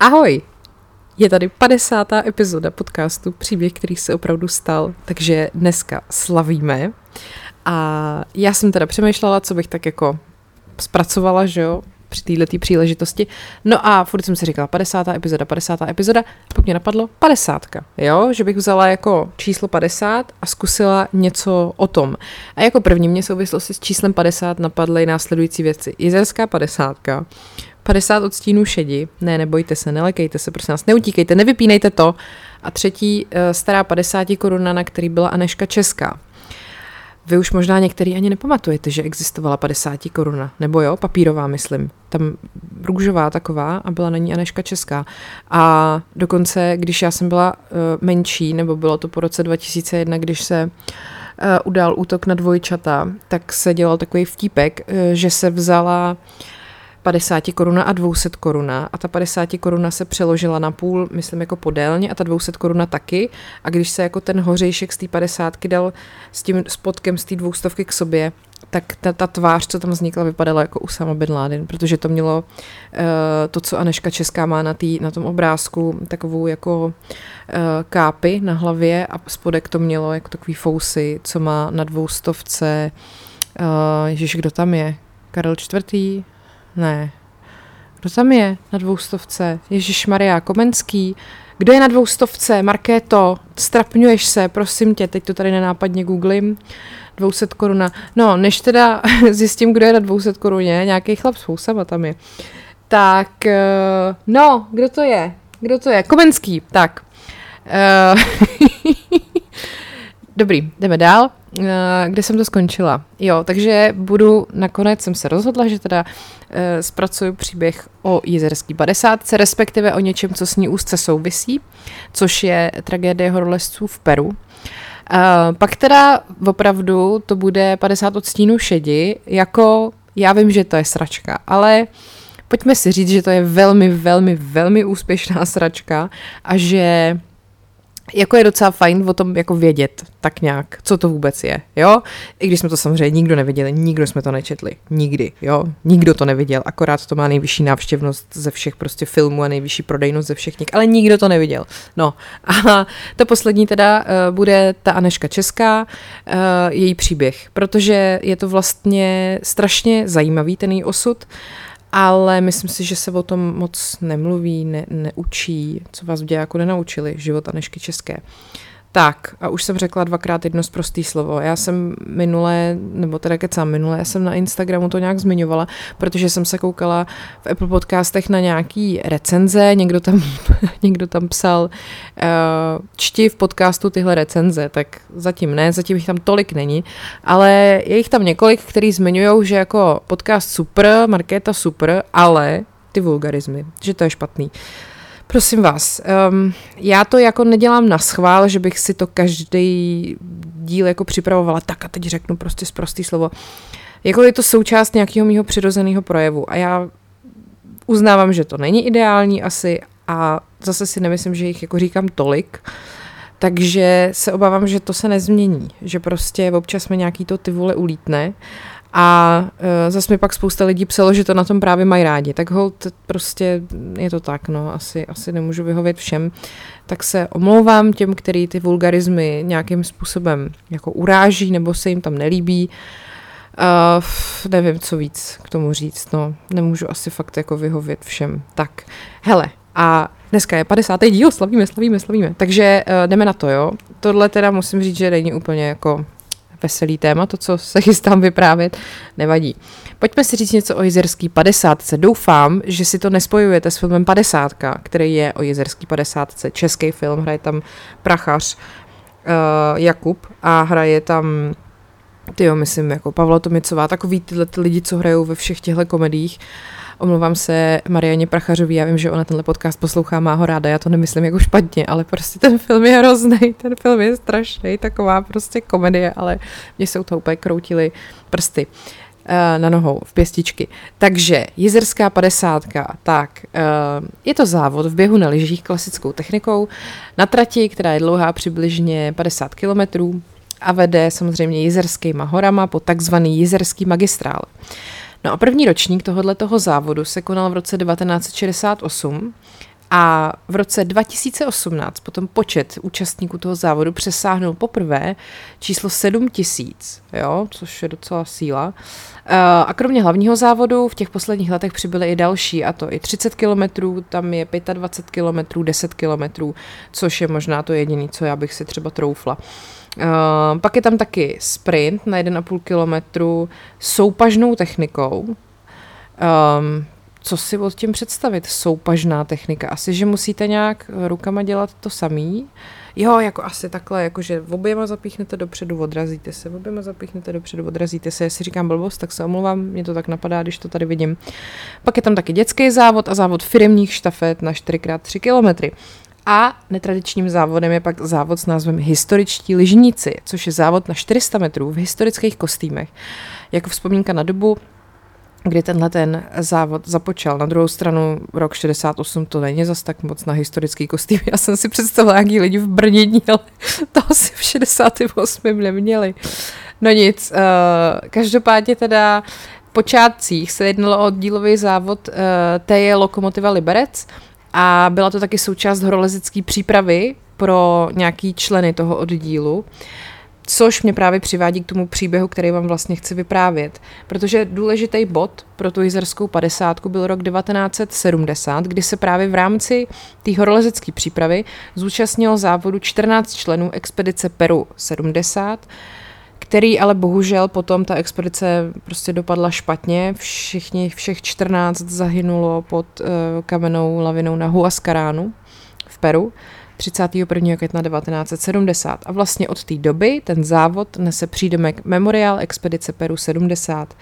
Ahoj! Je tady 50. epizoda podcastu Příběh, který se opravdu stal, takže dneska slavíme. A já jsem teda přemýšlela, co bych tak jako zpracovala, že jo, při této příležitosti. No a furt jsem si říkala 50. epizoda, 50. epizoda, pak mě napadlo 50. Jo, že bych vzala jako číslo 50 a zkusila něco o tom. A jako první mě souvislosti s číslem 50 napadly následující věci. Jezerská 50, 50 odstínů šedi, ne, nebojte se, nelekejte se, prosím nás, neutíkejte, nevypínejte to. A třetí eh, stará 50 koruna, na který byla Aneška Česká. Vy už možná některý ani nepamatujete, že existovala 50 koruna, nebo jo, papírová, myslím. Tam růžová taková a byla na ní Aneška Česká. A dokonce, když já jsem byla uh, menší, nebo bylo to po roce 2001, když se uh, udál útok na dvojčata, tak se dělal takový vtípek, že se vzala 50 koruna a 200 koruna a ta 50 koruna se přeložila na půl, myslím jako podélně a ta 200 koruna taky a když se jako ten hořejšek z té 50 dal s tím spodkem z té dvoustovky k sobě, tak ta, ta tvář, co tam vznikla, vypadala jako Usama Bin Laden, protože to mělo uh, to, co Aneška Česká má na, tý, na tom obrázku, takovou jako uh, kápy na hlavě a spodek to mělo jako takový fousy, co má na dvoustovce, uh, ježiš, kdo tam je? Karel IV. Ne. Kdo tam je na dvoustovce? Ježíš Maria Komenský. Kdo je na dvoustovce? Markéto, strapňuješ se, prosím tě, teď to tady nenápadně googlím. 200 koruna. No, než teda zjistím, kdo je na 200 koruně, nějaký chlap s fousama tam je. Tak, eh, no, kdo to je? Kdo to je? Komenský, tak. Uh, Dobrý, jdeme dál. Uh, kde jsem to skončila? Jo, takže budu, nakonec jsem se rozhodla, že teda uh, zpracuju příběh o jezerský 50, respektive o něčem, co s ní úzce souvisí, což je tragédie horolezců v Peru. Uh, pak teda opravdu to bude 50 odstínů šedi, jako já vím, že to je sračka, ale pojďme si říct, že to je velmi, velmi, velmi úspěšná sračka a že jako je docela fajn o tom jako vědět tak nějak, co to vůbec je, jo? I když jsme to samozřejmě nikdo neviděli, nikdo jsme to nečetli, nikdy, jo? Nikdo to neviděl, akorát to má nejvyšší návštěvnost ze všech prostě filmů a nejvyšší prodejnost ze všech něk, ale nikdo to neviděl. No a to poslední teda uh, bude ta Aneška Česká, uh, její příběh, protože je to vlastně strašně zajímavý ten její osud, uh, ale myslím si, že se o tom moc nemluví, ne, neučí, co vás v dějáku nenaučili, život a nešky české. Tak, a už jsem řekla dvakrát jedno zprostý slovo. Já jsem minule, nebo teda kecám minule, já jsem na Instagramu to nějak zmiňovala, protože jsem se koukala v Apple podcastech na nějaký recenze, někdo tam, někdo tam psal, uh, čti v podcastu tyhle recenze, tak zatím ne, zatím jich tam tolik není, ale je jich tam několik, který zmiňují, že jako podcast super, markéta super, ale ty vulgarizmy, že to je špatný. Prosím vás, um, já to jako nedělám na schvál, že bych si to každý díl jako připravovala. Tak a teď řeknu prostě zprostý slovo. Jako je to součást nějakého mého přirozeného projevu. A já uznávám, že to není ideální asi a zase si nemyslím, že jich jako říkám tolik, takže se obávám, že to se nezmění, že prostě občas mi nějaký to ty vole ulítne a uh, zase mi pak spousta lidí psalo, že to na tom právě mají rádi. Tak hold, prostě je to tak, no, asi, asi nemůžu vyhovět všem. Tak se omlouvám těm, který ty vulgarizmy nějakým způsobem jako uráží nebo se jim tam nelíbí. Uh, nevím, co víc k tomu říct, no, nemůžu asi fakt jako vyhovět všem. Tak, hele, a dneska je 50. díl, slavíme, slavíme, slavíme. Takže uh, jdeme na to, jo. Tohle teda musím říct, že není úplně jako veselý téma, to, co se chystám vyprávět, nevadí. Pojďme si říct něco o jezerský 50. Doufám, že si to nespojujete s filmem 50, který je o jezerský 50. Český film, hraje tam prachař uh, Jakub a hraje tam ty jo, myslím, jako Pavla Tomicová, takový tyhle ty lidi, co hrajou ve všech těchto komediích. Uh, Omlouvám se Marianě Prachařový, já vím, že ona tenhle podcast poslouchá, má ho ráda, já to nemyslím jako špatně, ale prostě ten film je hrozný, ten film je strašný, taková prostě komedie, ale mě se u toho úplně kroutily prsty eh, na nohou v pěstičky. Takže jezerská padesátka, tak eh, je to závod v běhu na lyžích klasickou technikou na trati, která je dlouhá přibližně 50 kilometrů a vede samozřejmě jezerskýma horama po takzvaný jezerský magistrál. No a první ročník tohoto závodu se konal v roce 1968 A v roce 2018 potom počet účastníků toho závodu přesáhnul poprvé číslo 7 tisíc, jo, což je docela síla. Eh, a kromě hlavního závodu v těch posledních letech přibyly i další, a to i 30 kilometrů, tam je 25 kilometrů, 10 kilometrů, což je možná to jediné, co já bych si třeba troufla. Pak je tam taky sprint na 1,5 kilometru soupažnou technikou. Um, co si od tím představit? Soupažná technika. Asi, že musíte nějak rukama dělat to samý. Jo, jako asi takhle, jakože oběma zapíchnete dopředu, odrazíte se, oběma zapíchnete dopředu, odrazíte se. Jestli říkám blbost, tak se omlouvám, mě to tak napadá, když to tady vidím. Pak je tam taky dětský závod a závod firmních štafet na 4x3 kilometry. A netradičním závodem je pak závod s názvem Historičtí lyžníci, což je závod na 400 metrů v historických kostýmech. Jako vzpomínka na dobu, kdy tenhle ten závod započal. Na druhou stranu rok 68 to není zas tak moc na historický kostým. Já jsem si představila, jaký lidi v Brnění, ale to si v 68 neměli. No nic, uh, každopádně teda v počátcích se jednalo o dílový závod uh, té je Lokomotiva Liberec a byla to taky součást horolezecké přípravy pro nějaký členy toho oddílu. Což mě právě přivádí k tomu příběhu, který vám vlastně chci vyprávět. Protože důležitý bod pro tu jizerskou padesátku byl rok 1970, kdy se právě v rámci té horolezecké přípravy zúčastnilo závodu 14 členů expedice Peru 70, který ale bohužel potom ta expedice prostě dopadla špatně. Všichni, všech 14 zahynulo pod uh, kamenou lavinou na Huascaránu v Peru. 31. května 1970 a vlastně od té doby ten závod nese přídomek Memorial Expedice Peru 70.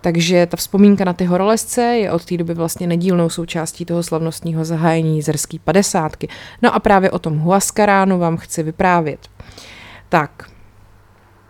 Takže ta vzpomínka na ty horolezce je od té doby vlastně nedílnou součástí toho slavnostního zahájení zerský padesátky. No a právě o tom Huascaránu vám chci vyprávět. Tak,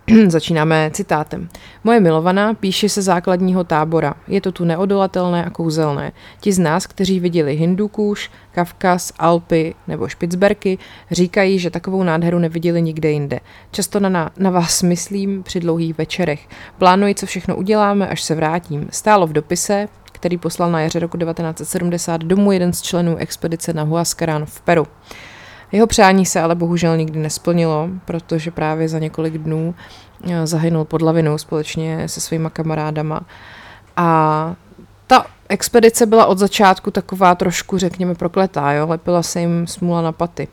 Začínáme citátem. Moje milovaná píše se základního tábora. Je to tu neodolatelné a kouzelné. Ti z nás, kteří viděli Hindukuš, Kavkaz, Alpy nebo Špicberky, říkají, že takovou nádheru neviděli nikde jinde. Často na, na vás myslím při dlouhých večerech. Plánuji, co všechno uděláme, až se vrátím. Stálo v dopise, který poslal na jaře roku 1970 domů jeden z členů expedice na Huascarán v Peru. Jeho přání se ale bohužel nikdy nesplnilo, protože právě za několik dnů eh, zahynul pod lavinou společně se svýma kamarádama. A ta expedice byla od začátku taková trošku, řekněme, prokletá, jo? lepila se jim smůla na paty.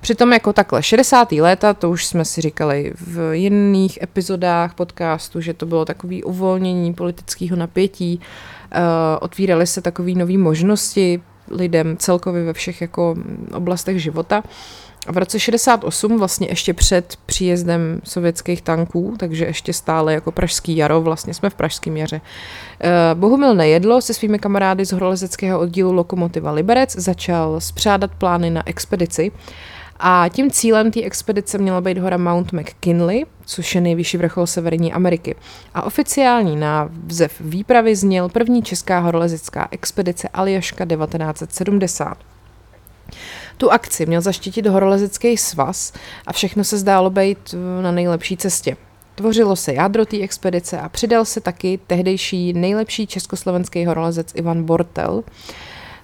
Přitom jako takhle, 60. léta, to už jsme si říkali v jiných epizodách podcastu, že to bylo takový uvolnění politického napětí, uh, otvíraly se takové nové možnosti, lidem celkově ve všech jako oblastech života. A v roce 68, vlastně ještě před příjezdem sovětských tanků, takže ještě stále jako pražský jaro, vlastně jsme v pražském jaře. Eh, Bohumil Nejedlo se svými kamarády z horolezeckého oddílu Lokomotiva Liberec začal spřádat plány na expedici a tím cílem té expedice měla být hora Mount McKinley, což je nejvyšší vrchol Severní Ameriky. A oficiální název výpravy zněl první česká horolezická expedice Aljaška 1970. Tu akci měl zaštítit horolezecký svaz a všechno se zdálo být na nejlepší cestě. Tvořilo se jádro té expedice a přidal se taky tehdejší nejlepší československý horolezec Ivan Bortel,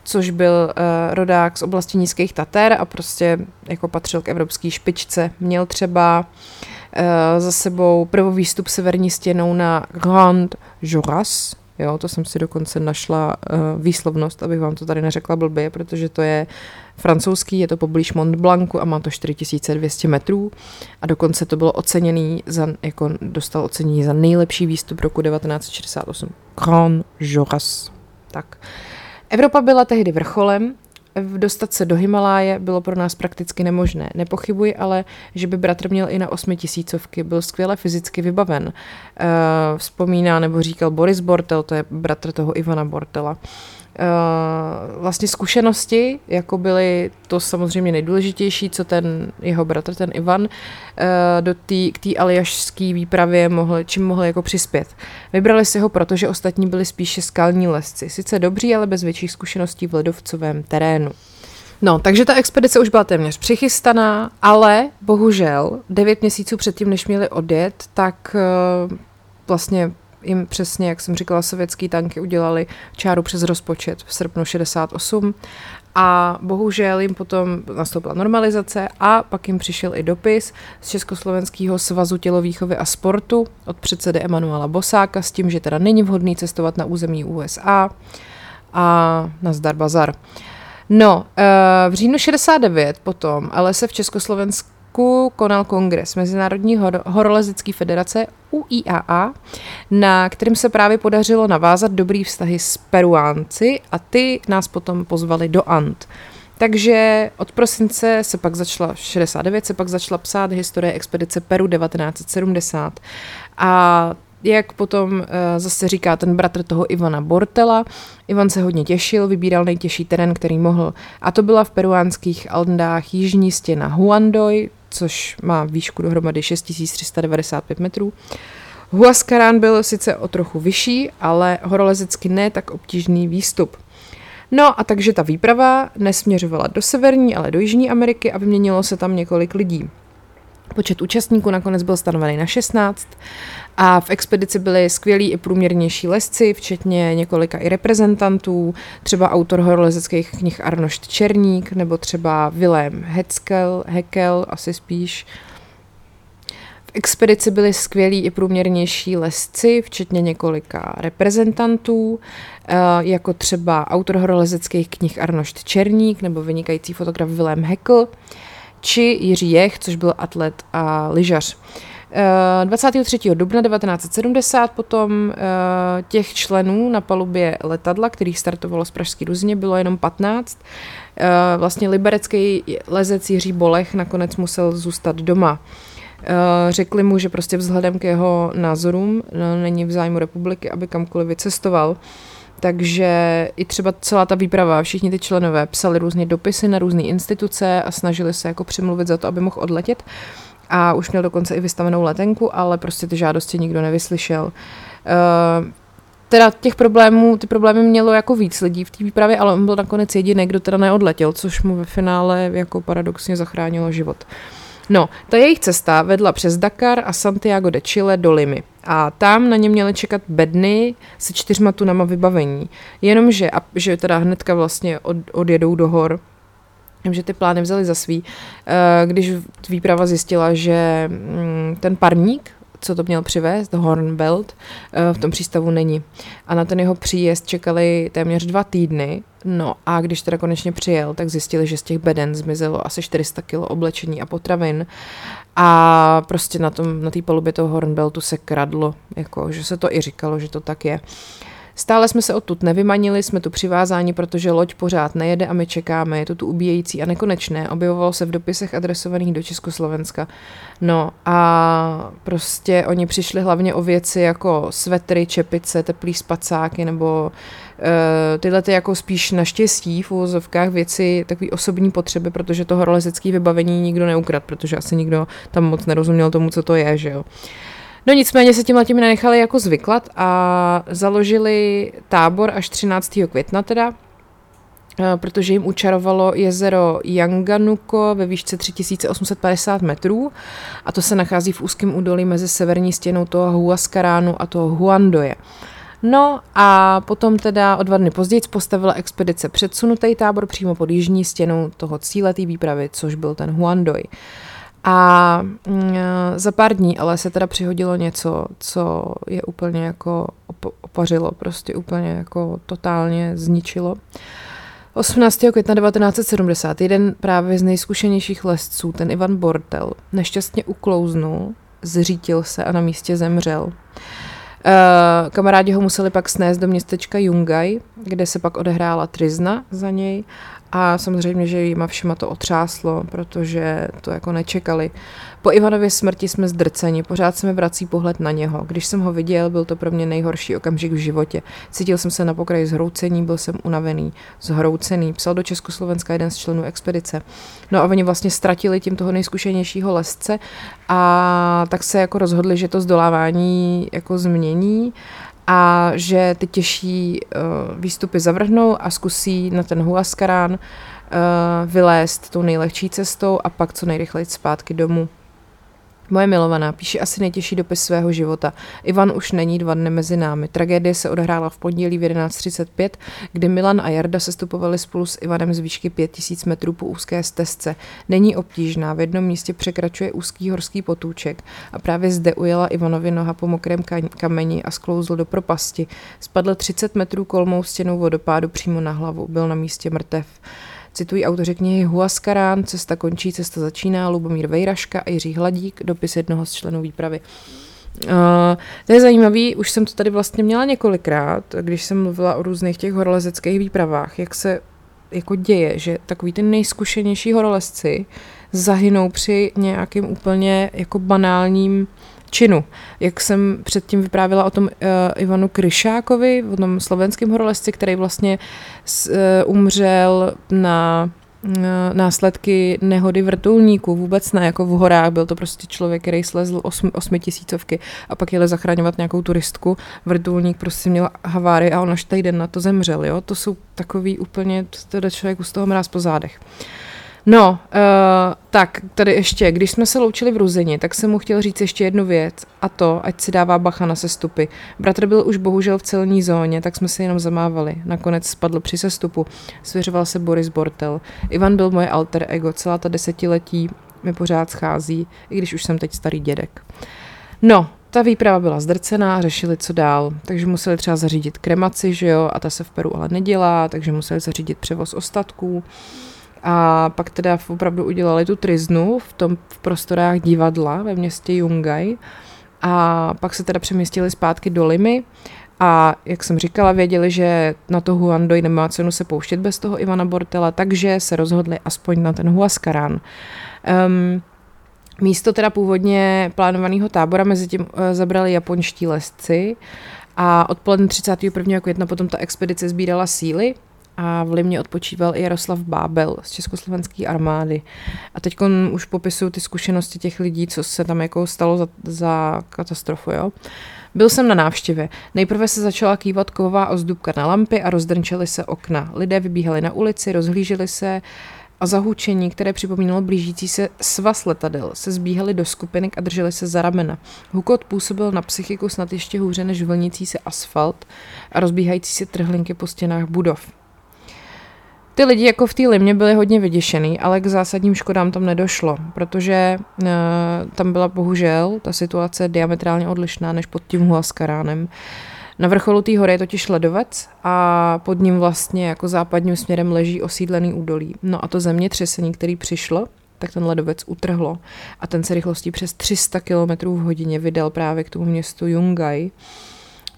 což byl uh, rodák z oblasti Nízkých Tater a prostě jako patřil k evropské špičce. Měl třeba uh, za sebou prvovýstup severní stěnou na Grand Joras, Jo, to jsem si dokonce našla uh, výslovnost, abych vám to tady neřekla blbě, protože to je francouzský, je to poblíž Mont Blancu a má to 4200 metrů a dokonce to bylo oceněný za, jako dostal ocenění za nejlepší výstup roku 1968. Grand Joras. Tak. Evropa byla tehdy vrcholem, dostat se do Himaláje bylo pro nás prakticky nemožné. Nepochybuji ale, že by bratr měl i na osmi tisícovky, byl skvěle fyzicky vybaven. Uh, vzpomíná nebo říkal Boris Bortel, to je bratr toho Ivana Bortela. Uh, vlastně zkušenosti, jako byly to samozřejmě nejdůležitější, co ten jeho bratr, ten Ivan, uh, do tý, k té aliašské výpravě mohl, čím mohl jako přispět. Vybrali si ho, protože ostatní byli spíše skalní lesci. Sice dobří, ale bez větších zkušeností v ledovcovém terénu. No, takže ta expedice už byla téměř přichystaná, ale bohužel devět měsíců předtím, než měli odjet, tak uh, vlastně jim přesně, jak jsem říkala, sovětský tanky udělali čáru přes rozpočet v srpnu 68 a bohužel jim potom nastoupila normalizace a pak jim přišel i dopis z Československého svazu tělovýchovy a sportu od předsedy Emanuela Bosáka s tím, že teda není vhodný cestovat na území USA a nazdar bazar. No, eh, v říjnu 69 potom ale se v Československu konal kongres Mezinárodní hor- horolezecké federace UIAA, na kterým se právě podařilo navázat dobrý vztahy s Peruánci a ty nás potom pozvali do Ant. Takže od prosince se pak začala, 69 se pak začala psát historie expedice Peru 1970 a jak potom uh, zase říká ten bratr toho Ivana Bortela, Ivan se hodně těšil, vybíral nejtěžší terén, který mohl. A to byla v peruánských Andách jižní stěna Huandoy, což má výšku dohromady 6395 metrů. Huascarán byl sice o trochu vyšší, ale horolezecky ne tak obtížný výstup. No a takže ta výprava nesměřovala do severní, ale do jižní Ameriky a vyměnilo se tam několik lidí. Počet účastníků nakonec byl stanovený na 16 a v expedici byli skvělí i průměrnější lesci, včetně několika i reprezentantů, třeba autor horolezeckých knih Arnošt Černík, nebo třeba Vilém Heckel, Heckel asi spíš. V expedici byli skvělí i průměrnější lesci, včetně několika reprezentantů, eh, jako třeba autor horolezeckých knih Arnošt Černík nebo vynikající fotograf Vilém Heckel, či Jiří Jech, což byl atlet a lyžař. 23. Eh, dubna 1970 potom eh, těch členů na palubě letadla, kterých startovalo z Pražský Ruzně, bylo jenom 15. Eh, vlastně liberecký lezec Jiří Bolech nakonec musel zůstat doma. Řekli mu, že prostě vzhledem k jeho názorům no, není v zájmu republiky, aby kamkoliv vycestoval. Takže i třeba celá ta výprava, všichni ty členové psali různě dopisy na různé instituce a snažili se jako přemluvit za to, aby mohl odletět. A už měl dokonce i vystavenou letenku, ale prostě ty žádosti nikdo nevyslyšel. Uh, teda těch problémů, ty problémy mělo jako víc lidí v té výpravě, ale on byl nakonec jediný, kdo teda neodletěl, což mu ve finále jako paradoxně zachránilo život. No, ta jejich cesta vedla přes Dakar a Santiago de Chile do Limy. A tam na ně měly čekat bedny se čtyřma tunama vybavení. Jenomže, a, že teda hnedka vlastně od, odjedou do hor, že ty plány vzali za svý, eh, když výprava zjistila, že mm, ten parník, co to měl přivést, Hornbelt, eh, v tom přístavu není. A na ten jeho příjezd čekali téměř dva týdny, no a když teda konečně přijel, tak zjistili, že z těch beden zmizelo asi 400 kg oblečení a potravin a prostě na tom, na té palubě toho Hornbeltu se kradlo, jako, že se to i říkalo, že to tak je. Uh, Stále jsme se odtud nevymanili, jsme tu přivázáni, protože loď pořád nejede a my čekáme. Je to tu ubíjející a nekonečné. Objevovalo se v dopisech adresovaných do Československa. No a prostě oni přišli hlavně o věci jako svetry, čepice, teplý spacáky nebo uh, tyhle ty jako spíš naštěstí v uvozovkách věci, takové osobní potřeby, protože to horolezecké vybavení nikdo neukrad, protože asi nikdo tam moc nerozuměl tomu, co to je, že jo. No nicméně se tím nenechali jako zvyklat a založili tábor až 13. května teda, eh, protože jim učarovalo jezero Yanganuko ve výšce 3850 metrů a to se nachází v úzkém údolí mezi severní stěnou toho Huascaránu a toho Huandoje. No a potom teda o dva dny později postavila expedice předsunutý tábor přímo pod jižní stěnou toho cíle té výpravy, což byl ten Huandoj. Uh, a mm, za pár dní ale se teda přihodilo něco, co je úplně jako opařilo, prostě úplně jako totálně zničilo. 18. května 1970 jeden právě z nejzkušenějších lesců, ten Ivan Bortel, nešťastně uklouznul, zřítil se a na místě zemřel. Uh, kamarádi ho museli pak snést do městečka Jungaj, kde se pak odehrála trizna za něj a samozřejmě, že jima všema to otřáslo, protože to jako nečekali. Po Ivanově smrti jsme zdrceni, pořád se mi vrací pohled na něho. Když jsem ho viděl, byl to pro mě nejhorší okamžik v životě. Cítil jsem se na pokraji zhroucení, byl jsem unavený, zhroucený. Psal do Československa jeden z členů expedice. No a oni vlastně ztratili tím toho nejzkušenějšího lesce a tak se jako rozhodli, že to zdolávání jako změní a že ty těžší uh, výstupy zavrhnou a zkusí na ten Huascarán uh, vylézt tou nejlehčí cestou a pak co nejrychleji zpátky domů. Moje milovaná píše asi nejtěžší dopis svého života. Ivan už není dva dny mezi námi. Tragédie se odehrála v pondělí v 11.35, kdy Milan a Jarda se stupovali spolu s Ivanem z výšky 5000 metrů po úzké stezce. Není obtížná, v jednom místě překračuje úzký horský potůček a právě zde ujela Ivanovi noha po mokrém kameni a sklouzl do propasti. Spadl 30 metrů kolmou stěnou vodopádu přímo na hlavu. Byl na místě mrtev. Citují autoři knihy Huaskarán, Cesta končí, cesta začíná, Lubomír Vejraška a Jiří Hladík, dopis jednoho z členů výpravy. Uh, to je zajímavý, už jsem to tady vlastně měla několikrát, když jsem mluvila o různých těch horolezeckých výpravách, jak se jako děje, že takový ty nejzkušenější horolezci zahynou při nějakým úplně jako banálním činu. Jak jsem předtím vyprávila o tom uh, Ivanu Kryšákovi, o tom slovenském horolezci, který vlastně uh, umřel na uh, následky nehody vrtulníků, vůbec ne jako v horách, byl to prostě člověk, který slezl osm, osmitisícovky a pak jeli zachraňovat nějakou turistku, vrtulník prostě měl haváry a on až týden na to zemřel, jo, to jsou takový úplně, to člověk z toho mráz po zádech. Uh, No, uh, tak tady ještě, když jsme se loučili v Ruzini, tak jsem mu chtěl říct ještě jednu věc a to, ať si dává bacha na sestupy. Bratr byl už bohužel v celní zóně, tak jsme se jenom zamávali. Nakonec spadl při sestupu. Svěřoval se Boris Bortel. Ivan byl moje alter ego, celá ta desetiletí mi pořád schází, i když už jsem teď starý dědek. No, ta výprava byla zdrcená, řešili, co dál, takže museli třeba zařídit kremaci, že jo, a ta se v Peru ale nedělá, takže museli zařídit převoz ostatků. A pak teda opravdu udělali tu triznu v tom v prostorách divadla ve městě Jungaj. A pak se teda přemístili zpátky do Limy. A jak jsem říkala, věděli, že na to Huandoj nemá cenu se pouštět bez toho Ivana Bortela, takže se rozhodli aspoň na ten Huascarán. Um, místo teda původně plánovaného tábora mezi tím uh, zabrali japonští lesci a odpoledne 31. května potom ta expedice sbírala síly a v Limě odpočíval i Jaroslav Bábel z Československé armády. A teď už popisuju ty zkušenosti těch lidí, co se tam jako stalo za, za katastrofu. Jo? Byl jsem na návštěvě. Nejprve se začala kývat kovová ozdůbka na lampy a rozdrnčely se okna. Lidé vybíhali na ulici, rozhlíželi se a zahučení, které připomínalo blížící se svaz letadel, se zbíhali do skupinek a drželi se za ramena. Hukot působil na psychiku snad ještě hůře než vlnící se asfalt a rozbíhající se trhlinky po stěnách budov. Ty lidi jako v té limě byli hodně vyděšený, ale k zásadním škodám tam nedošlo, protože uh, tam byla bohužel ta situace diametrálně odlišná než pod tím Huascaránem. Na vrcholu té hory je totiž ledovec a pod ním vlastně jako západním směrem leží osídlený údolí. No a to zemětřesení, který přišlo, tak ten ledovec utrhlo a ten se rychlostí přes 300 km v hodině vydal právě k tomu městu Jungaj.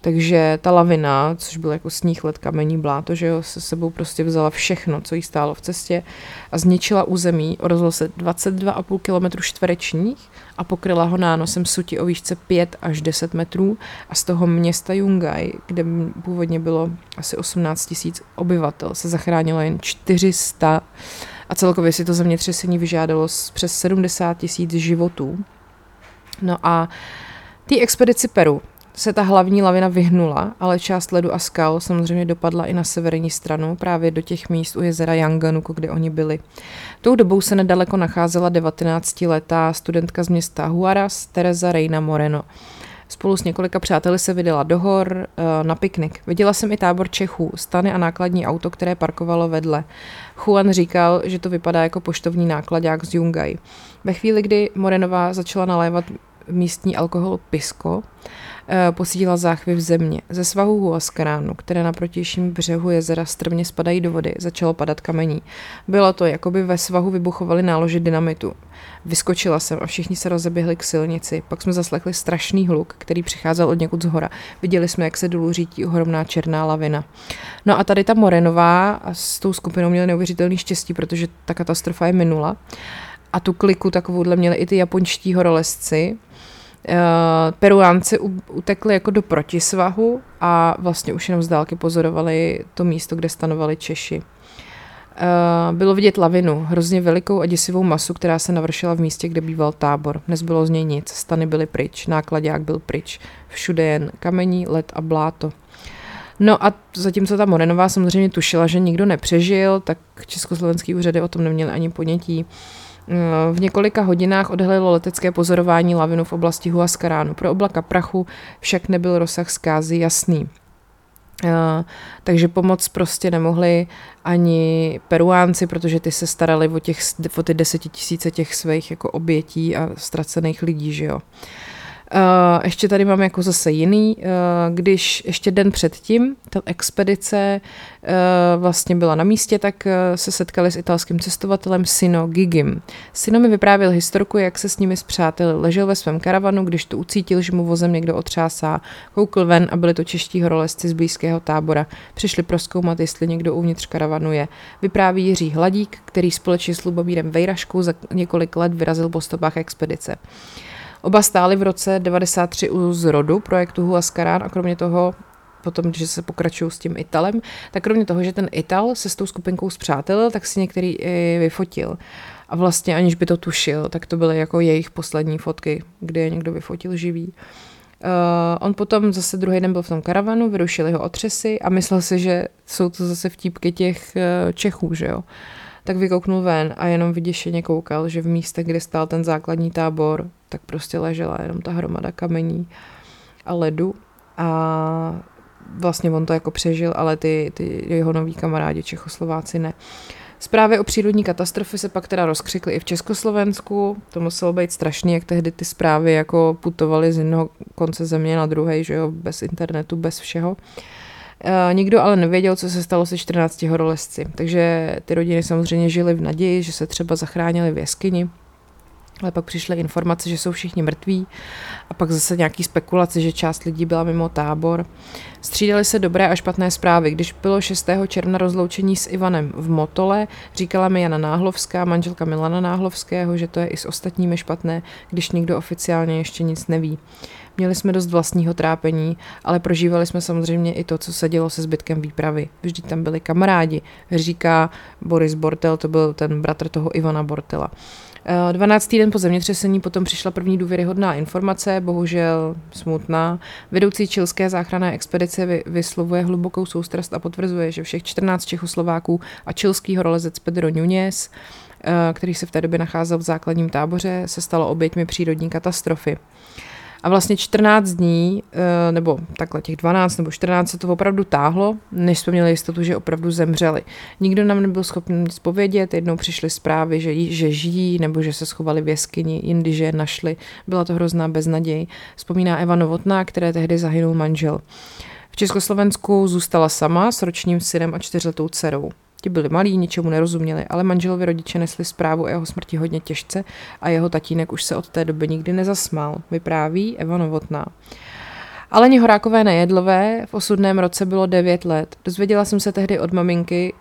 Takže ta lavina, což byl jako sníh, led, kamení, bláto, že jo, se sebou prostě vzala všechno, co jí stálo v cestě a zničila území, rozhodl se 22,5 km čtverečních a pokryla ho nánosem suti o výšce 5 až 10 metrů a z toho města Jungaj, kde původně bylo asi 18 tisíc obyvatel, se zachránilo jen 400 a celkově si to zemětřesení vyžádalo přes 70 tisíc životů. No a té expedici Peru se ta hlavní lavina vyhnula, ale část ledu a skal samozřejmě dopadla i na severní stranu, právě do těch míst u jezera Yanganuku, kde oni byli. Tou dobou se nedaleko nacházela 19-letá studentka z města Huaras, Teresa Reina Moreno. Spolu s několika přáteli se vydala do hor eh, na piknik. Viděla jsem i tábor Čechů, stany a nákladní auto, které parkovalo vedle. Juan říkal, že to vypadá jako poštovní nákladák z Jungaj. Ve chvíli, kdy Morenová začala nalévat místní alkohol pisko, Eh, záchvy v země. Ze svahu Huascaránu, které na protějším břehu jezera strmě spadají do vody, začalo padat kamení. Bylo to, jako by ve svahu vybuchovaly nálože dynamitu. Vyskočila jsem a všichni se rozeběhli k silnici. Pak jsme zaslechli strašný hluk, který přicházel od někud z hora. Viděli jsme, jak se dolů řítí ohromná černá lavina. No a tady ta Morenová a s tou skupinou měli neuvěřitelný štěstí, protože ta katastrofa je minula. A tu kliku takovouhle měli i ty japonští horolezci, Peruánci utekli jako do protisvahu a vlastně už jenom z dálky pozorovali to místo, kde stanovali Češi. Uh, bylo vidět lavinu, hrozně velikou a děsivou masu, která se navršila v místě, kde býval tábor. Nezbylo z něj nic, stany byly pryč, nákladák byl pryč, všude jen kamení, led a bláto. No a zatímco ta Morenová samozřejmě tušila, že nikdo nepřežil, tak československý úřady o tom neměli ani ponětí. V několika hodinách odhalilo letecké pozorování lavinu v oblasti Huascaránu. Pro oblaka prachu však nebyl rozsah zkázy jasný. Uh, takže pomoc prostě nemohli ani peruánci, protože ty se starali o, těch, o ty desetitisíce těch svých jako obětí a ztracených lidí, že jo. Uh, Uh, ještě tady mám jako zase jiný, uh, když ještě den předtím ta expedice uh, vlastně byla na místě, tak se setkali s italským cestovatelem Sino Gigim. Sino mi vyprávěl historku, jak se s nimi zpřátel. Ležel ve svém karavanu, když to ucítil, že mu vozem někdo otřásá, koukl ven a byli to čeští horolezci z blízkého tábora. Přišli proskoumat, jestli někdo uvnitř karavanu je. Vypráví Jiří Hladík, který společně s Lubomírem Vejraškou za několik let vyrazil po stopách expedice. Oba stáli v roce 93 u zrodu projektu Huascarán a kromě toho potom, když se pokračují s tím Italem, tak kromě toho, že ten Ital se s tou skupinkou zpřátelil, tak si některý i vyfotil. A vlastně aniž by to tušil, tak to byly jako jejich poslední fotky, kde je někdo vyfotil živý. Uh, on potom zase druhý den byl v tom karavanu, vyrušili ho otřesy a myslel si, že jsou to zase vtípky těch uh, Čechů, že jo tak vykouknul ven a jenom vyděšeně koukal, že v místě, kde stál ten základní tábor, tak prostě ležela jenom ta hromada kamení a ledu a vlastně on to jako přežil, ale ty, ty jeho noví kamarádi Čechoslováci ne. Zprávy o přírodní katastrofy se pak teda rozkřikly i v Československu. To muselo být strašný, jak tehdy ty zprávy jako putovaly z jednoho konce země na druhý, že jo, bez internetu, bez všeho. Uh, nikdo ale nevěděl, co se stalo se 14 horolezci, takže ty rodiny samozřejmě žily v naději, že se třeba zachránili v jeskyni, ale pak přišly informace, že jsou všichni mrtví a pak zase nějaký spekulace, že část lidí byla mimo tábor. Střídaly se dobré a špatné zprávy. Když bylo 6. června rozloučení s Ivanem v Motole, říkala mi Jana Náhlovská, manželka Milana Náhlovského, že to je i s ostatními špatné, když nikdo oficiálně ještě nic neví. Měli jsme dost vlastního trápení, ale prožívali jsme samozřejmě i to, co se dělo se zbytkem výpravy. Vždyť tam byli kamarádi, říká Boris Bortel, to byl ten bratr toho Ivana Bortela. 12. den po zemětřesení potom přišla první důvěryhodná informace, bohužel smutná. Vedoucí čilské záchranné expedice vyslovuje hlubokou soustrast a potvrzuje, že všech 14 Čechoslováků a čilský horolezec Pedro Núñez, eh, který se v té době nacházel v základním táboře, se stalo oběťmi přírodní katastrofy. A vlastně 14 dní, eh, nebo takhle těch 12 nebo 14 se to opravdu táhlo, než jsme měli jistotu, že opravdu zemřeli. Nikdo nám nebyl schopný nic povědět, jednou přišly zprávy, že, že žijí nebo že se schovali v jeskyni, jindy, že je našli. Byla to hrozná beznaděj. Vzpomíná Eva Novotná, které tehdy zahynul manžel. V Československu zůstala sama s ročním synem a čtyřletou dcerou. Ti byli malí, ničemu nerozuměli, ale manželovi rodiče nesli zprávu o jeho smrti hodně těžce a jeho tatínek už se od té doby nikdy nezasmál, vypráví Eva Novotná. Ale Horákové nejedlové v osudném roce bylo 9 let. Dozvěděla jsem se tehdy od maminky,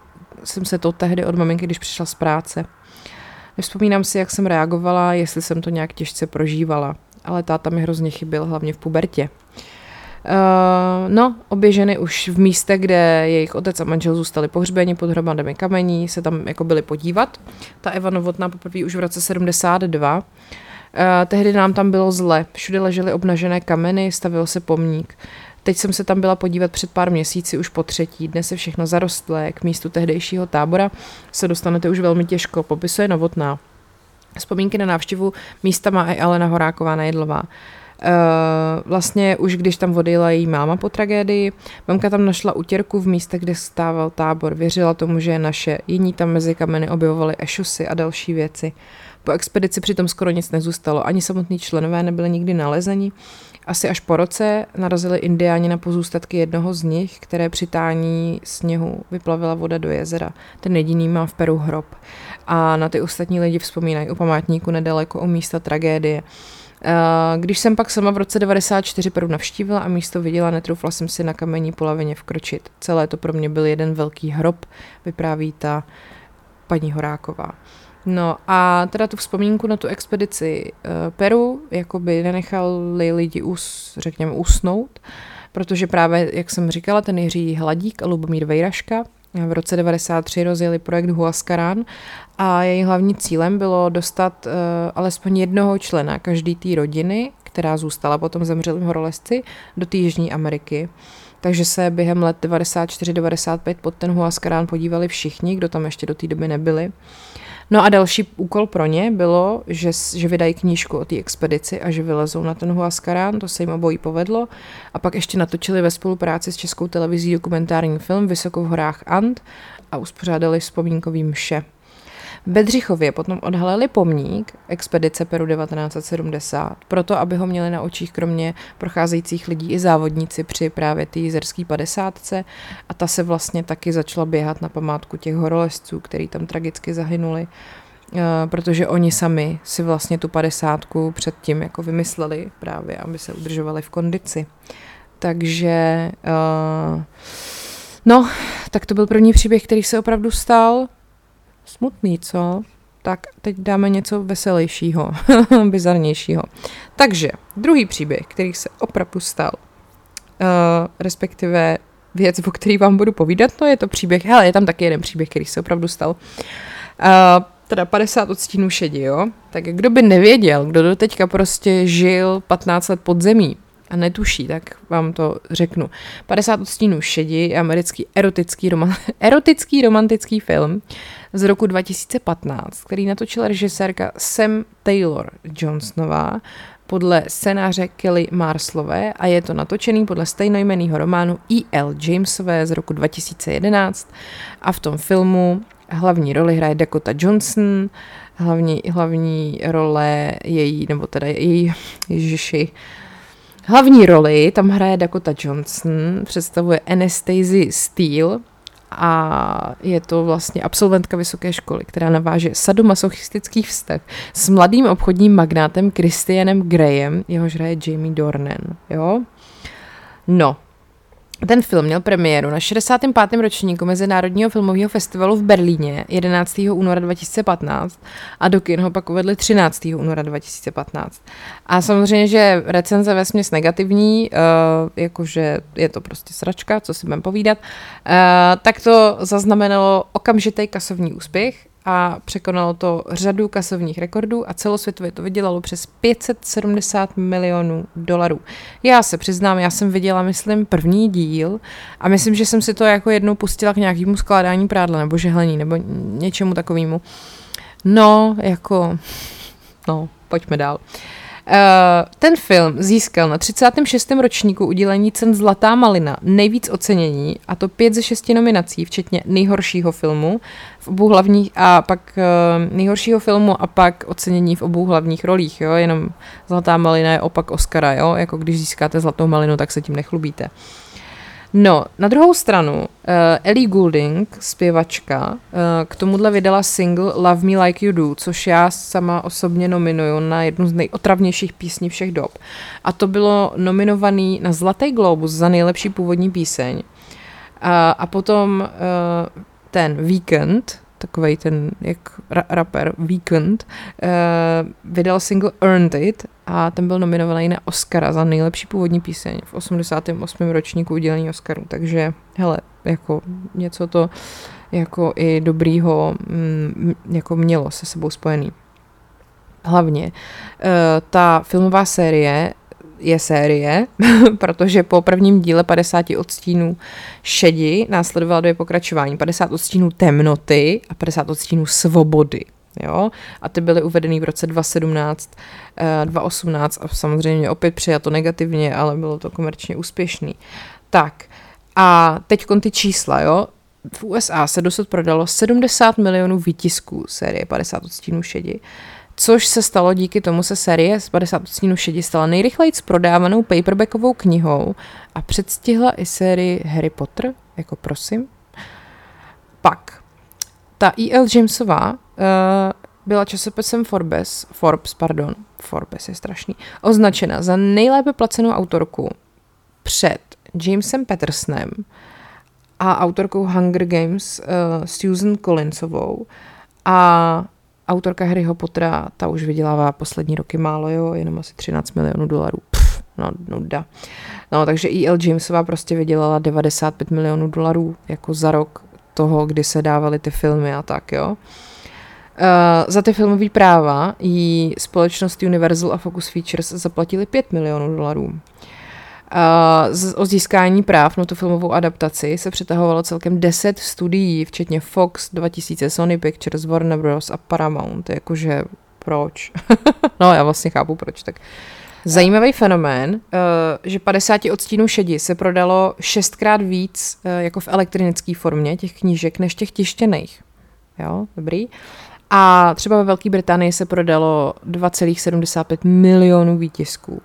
jsem se to tehdy od maminky, když přišla z práce. Nevzpomínám si, jak jsem reagovala, jestli jsem to nějak těžce prožívala, ale táta mi hrozně chyběl, hlavně v pubertě. Uh, no, obě ženy už v místě, kde jejich otec a manžel zůstali pohřbeni pod hromadami kamení, se tam jako byli podívat. Ta Eva Novotná poprvé už v roce 72. Uh, eh, tehdy nám tam bylo zle, všude ležely obnažené kameny, stavil se pomník. Teď jsem se tam byla podívat před pár měsíci už po třetí, dnes je všechno zarostlé, k místu tehdejšího tábora se dostanete už velmi těžko, popisuje Novotná. Vzpomínky na návštěvu místa má i Alena Horáková Nejedlová. Uh, vlastně už když tam odjela její máma po tragédii, mamka tam našla utěrku v místě, kde stával tábor. Věřila tomu, že je naše. Jiní tam mezi kameny objevovali ešusy a další věci. Po expedici přitom skoro nic nezůstalo, ani samotní členové nebyli nikdy nalezeni. Asi až po roce narazili indiáni na pozůstatky jednoho z nich, které při tání sněhu vyplavila voda do jezera. Ten jediný má v Peru hrob. A na ty ostatní lidi vzpomínají u památníku nedaleko o místa tragédie. Eh, když jsem pak sama v roce 94 Peru navštívila a místo viděla, netroufla jsem si na kamení polavině vkročit. Celé to pro mě byl jeden velký hrob, vypráví ta paní Horáková. No a teda tu vzpomínku na tu expedici uh, Peru, jakoby nenechali lidi, us, řekněme, usnout, protože právě, jak jsem říkala, ten Jiří Hladík a Lubomír Vejraška v roce 93 rozjeli projekt Huascarán a její hlavní cílem bylo dostat uh, alespoň jednoho člena každý té rodiny, která zůstala potom zemřelým horolezci, do té Jižní Ameriky. Takže se během let 94-95 pod ten Huascarán podívali všichni, kdo tam ještě do té doby nebyli. No a další úkol pro ně bylo, že, že vydají knížku o té expedici a že vylezou na ten Huascarán, to se jim obojí povedlo. A pak ještě natočili ve spolupráci s českou televizí dokumentární film Vysoko v horách And a uspořádali vzpomínkový mše. Bedřichově potom odhalili pomník expedice Peru 1970, proto aby ho měli na očích kromě procházejících lidí i závodníci při právě té jizerské padesátce a ta se vlastně taky začala běhat na památku těch horolezců, který tam tragicky zahynuli eh, protože oni sami si vlastně tu padesátku předtím jako vymysleli právě, aby se udržovali v kondici. Takže uh, no, tak to byl první příběh, který se opravdu stal smutný, co? Tak teď dáme něco veselějšího, bizarnějšího. Takže, druhý příběh, který se opravdu stal, uh, respektive věc, o který vám budu povídat, no je to příběh, hele, je tam taky jeden příběh, který se opravdu stal. Uh, teda 50 odstínů šedi, jo? Tak kdo by nevěděl, kdo do teďka prostě žil 15 let pod zemí, a netuší, tak vám to řeknu. 50 odstínů šedi je americký erotický, roman, erotický romantický film z roku 2015, který natočila režisérka Sam Taylor Johnsonová podle scénáře Kelly Marslové a je to natočený podle stejnojmenného románu E.L. Jamesové z roku 2011 a v tom filmu hlavní roli hraje Dakota Johnson, hlavní, hlavní role její, nebo teda její, ježiši, Hlavní roli tam hraje Dakota Johnson, představuje Anastasia Steele a je to vlastně absolventka vysoké školy, která naváže sadomasochistický vztah s mladým obchodním magnátem Christianem Grayem, jehož hraje Jamie Dornan, jo? No, ten film měl premiéru na 65. ročníku Mezinárodního filmového festivalu v Berlíně 11. února 2015 a do kin ho pak uvedli 13. února 2015. A samozřejmě, že recenze ve směs negativní, uh, jakože je to prostě sračka, co si budeme povídat, uh, tak to zaznamenalo okamžitý kasovní úspěch a překonalo to řadu kasovních rekordů a celosvětově to vydělalo přes 570 milionů dolarů. Já se přiznám, já jsem viděla, myslím, první díl a myslím, že jsem si to jako jednou pustila k nějakému skládání prádla nebo žehlení nebo něčemu takovému. No, jako, no, pojďme dál. Uh, ten film získal na 36. ročníku udělení cen Zlatá malina nejvíc ocenění, a to pět ze šesti nominací, včetně nejhoršího filmu v obou hlavních a pak uh, nejhoršího filmu a pak ocenění v obou hlavních rolích, jo, jenom Zlatá malina je opak Oscara, jo, jako když získáte Zlatou malinu, tak se tím nechlubíte. Uh, No, na druhou stranu, uh, Ellie Goulding, zpěvačka, uh, k tomuhle vydala single Love Me Like You Do, což já sama osobně nominuju na jednu z nejotravnějších písní všech dob. A to bylo nominovaný na Zlatý globus za nejlepší původní píseň. Uh, a potom uh, ten Weekend, takový ten jak ra- rapper Weekend, uh, vydal single Earned It a ten byl nominovaný na Oscara za nejlepší původní píseň v 88. ročníku udělení Oscaru, takže hele, jako něco to jako i dobrýho mm, jako mělo se sebou spojený. Hlavně uh, ta filmová série je série, protože po prvním díle 50 odstínů šedi následovala dvě pokračování. 50 odstínů temnoty a 50 odstínů svobody. Jo? A ty byly uvedený v roce 2017, 2018 eh, a samozřejmě opět přijato negativně, ale bylo to komerčně úspěšný. Tak, a teď ty čísla, jo? V USA se dosud prodalo 70 milionů výtisků série 50 odstínů šedi což se stalo díky tomu se série z 50 odstínů šedi stala nejrychleji prodávanou paperbackovou knihou a předstihla i sérii Harry Potter, jako prosím. Pak, ta E.L. Jamesová uh, byla časopisem Forbes, Forbes, pardon, Forbes je strašný, označena za nejlépe placenou autorku před Jamesem Pattersonem a autorkou Hunger Games uh, Susan Collinsovou a autorka Harryho Pottera, ta už vydělává poslední roky málo, jo, jenom asi 13 milionů dolarů. Pff, no, nuda. No, takže E.L. Jamesová prostě vydělala 95 milionů dolarů jako za rok toho, kdy se dávaly ty filmy a tak, jo. Uh, za ty filmové práva jí společnost Universal a Focus Features zaplatili 5 milionů dolarů. Z, o získání práv na tu filmovou adaptaci se přetahovalo celkem 10 studií, včetně Fox, 2000, Sony Pictures, Warner Bros. a Paramount. Jakože proč? no já vlastně chápu proč. Tak Zajímavý fenomén, uh, že 50 odstínů šedi se prodalo šestkrát víc uh, jako v elektronické formě těch knížek než těch tištěných. Jo, dobrý. A třeba ve Velké Británii se prodalo 2,75 milionů výtisků.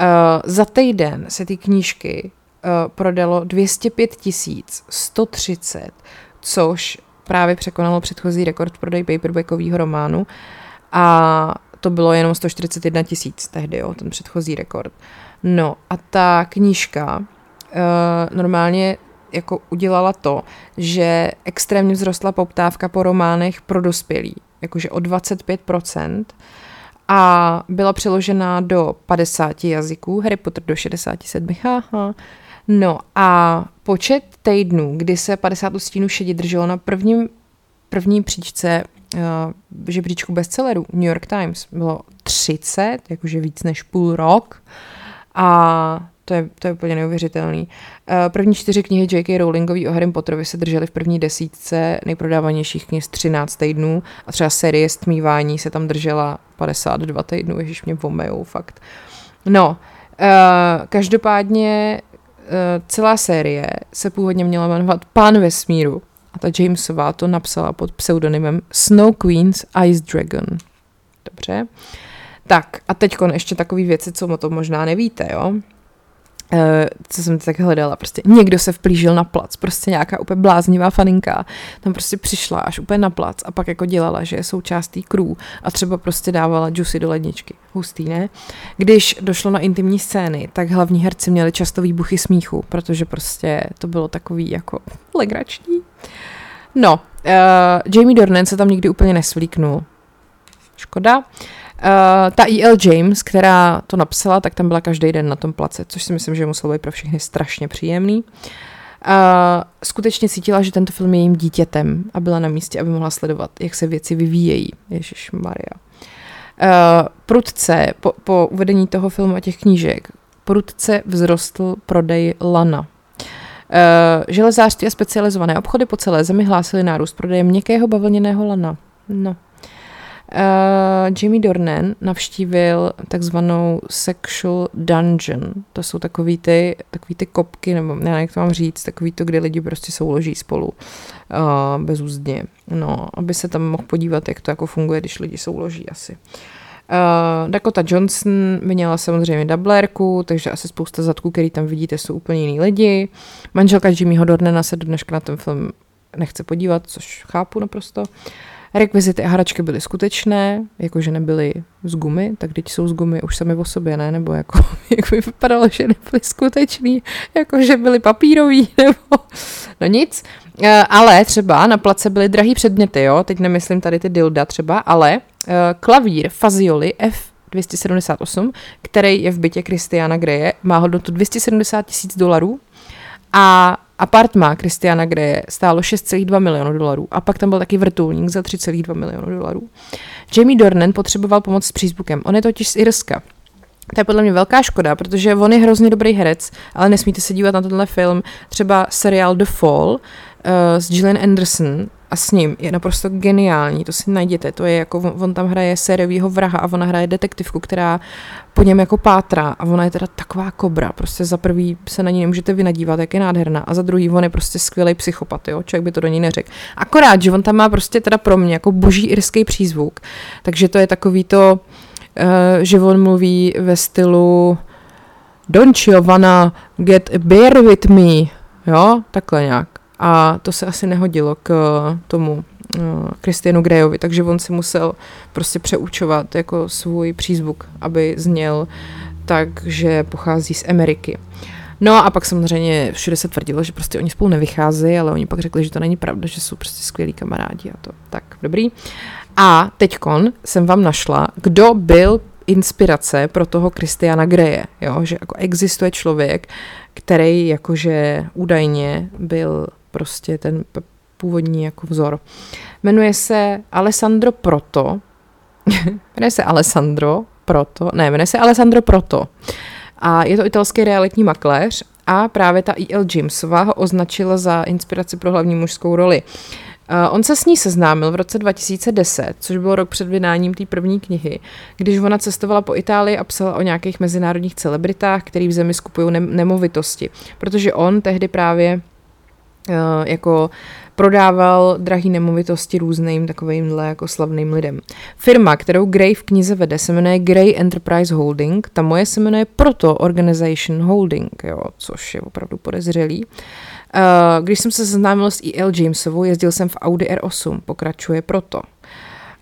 Uh, za týden se ty knížky uh, prodalo 205 130, což právě překonalo předchozí rekord prodej paperbackového románu. A to bylo jenom 141 tisíc tehdy, jo, ten předchozí rekord. No a ta knížka uh, normálně jako udělala to, že extrémně vzrostla poptávka po románech pro dospělí, jakože o 25%, a byla přeložena do 50 jazyků, Harry Potter do 67. Haha. No a počet týdnů, kdy se 50 stínů šedi drželo na prvním, první příčce uh, žebříčku bestsellerů New York Times, bylo 30, jakože víc než půl rok. A to je, to je úplně neuvěřitelný. Eh, první čtyři knihy J.K. Rowlingový o Harry Potterovi se držely v první desítce nejprodávanějších knih z 13 týdnů a třeba série Stmívání se tam držela 52 týdnů, ježiš mě vomejou, fakt. No, uh, každopádně uh, celá série se původně měla jmenovat Pán vesmíru a ta Jamesová to napsala pod pseudonymem Snow Queen's Ice Dragon. Dobře. Tak a teď ještě takové věci, co o tom možná nevíte, jo. Uh, co jsem tak hledala, prostě někdo se vplížil na plac, prostě nějaká úplně bláznivá faninka, tam prostě přišla až úplně na plac a pak jako dělala, že je součástí crew a třeba prostě dávala džusy do ledničky. Hustý, ne? Když došlo na intimní scény, tak hlavní herci měli často výbuchy smíchu, protože prostě to bylo takový jako legrační. No, uh, Jamie Dornan se tam nikdy úplně nesvlíknul. Škoda. Uh, Uh, ta E.L. James, která to napsala, tak tam byla každý den na tom place, což si myslím, že muselo být pro všechny strašně příjemný. Uh, skutečně cítila, že tento film je jejím dítětem a byla na místě, aby mohla sledovat, jak se věci vyvíjejí. Ježíš Maria. Uh, prudce, po, po uvedení toho filmu a těch knížek, prudce vzrostl prodej lana. Uh, železářství a specializované obchody po celé zemi hlásily nárůst prodeje měkkého bavlněného lana. No, Uh, Jimmy Dornan navštívil takzvanou sexual dungeon. To jsou takový ty, takový ty kopky, nebo nevím, jak to mám říct, takový to, kde lidi prostě souloží spolu uh, bezúzdně. No, aby se tam mohl podívat, jak to jako funguje, když lidi souloží asi. Uh, Dakota Johnson měla samozřejmě dublérku, takže asi spousta zadků, který tam vidíte, jsou úplně jiný lidi. Manželka Jimmyho Dornana se do dneška na ten film nechce podívat, což chápu naprosto. Uh, Rekvizity a hračky byly skutečné, jakože nebyly z gumy, tak teď jsou z gumy už sami o sobě, ne? Nebo jako, jak by vypadalo, že nebyly skutečný, jakože byly papírový, nebo no nic. Eh, ale třeba na place byly drahý předměty, jo? Teď nemyslím tady ty dilda třeba, ale eh, klavír Fazioli F 278, který je v bytě Kristiana Greje, má hodnotu 270 tisíc dolarů a Apartma Kristiana Greje stálo 6,2 milionu dolarů a pak tam byl taky vrtulník za 3,2 milionu dolarů. Jamie Dornan potřeboval pomoc s přízvukem. On je totiž z Irska. To je podle mě velká škoda, protože on je hrozně dobrý herec, ale nesmíte se dívat na tenhle film. Třeba seriál The Fall uh, s Gillian Anderson a s ním je naprosto geniální, to si najděte, to je jako, on, tam hraje sériovýho vraha a ona hraje detektivku, která po něm jako pátrá. A ona je teda taková kobra, prostě za prvý se na ní nemůžete vynadívat, jak je nádherná. A za druhý on je prostě skvělý psychopat, jo, člověk by to do ní neřekl. Akorát, že on tam má prostě teda pro mě jako boží irský přízvuk, takže to je takový to, uh, že on mluví ve stylu Don't you wanna get a beer with me, jo, takhle nějak a to se asi nehodilo k eh, tomu Kristianu eh, Grejovi, takže on si musel prostě přeučovat jako svůj přízvuk, aby zněl tak, že pochází z Ameriky. No a pak samozřejmě všude se tvrdilo, že prostě oni spolu nevycházejí, ale oni pak řekli, že to není pravda, že jsou prostě skvělí kamarádi a to. Tak, dobrý. A teďkon jsem vám našla, kdo byl inspirace pro toho Kristiana Greje, jo? že jako existuje člověk, který jakože údajně byl prostě ten původní jako vzor. Jmenuje se Alessandro Proto, jmenuje se Alessandro Proto, ne, jmenuje se Alessandro Proto A je to italský realitní makléř a právě ta E.L. Jamesová ho označila za inspiraci pro hlavní mužskou roli. On se s ní seznámil v roce 2010, což byl rok před vydáním té první knihy, když ona cestovala po Itálii a psala o nějakých mezinárodních celebritách, který v zemi skupují ne- nemovitosti. Protože on tehdy právě jako prodával drahý nemovitosti různým takovýmhle jako slavným lidem. Firma, kterou Gray v knize vede, se jmenuje Gray Enterprise Holding, ta moje se jmenuje proto Organization Holding, jo, což je opravdu podezřelý. Uh, když jsem se seznámil s E.L. Jamesovou, jezdil jsem v Audi R8, pokračuje proto.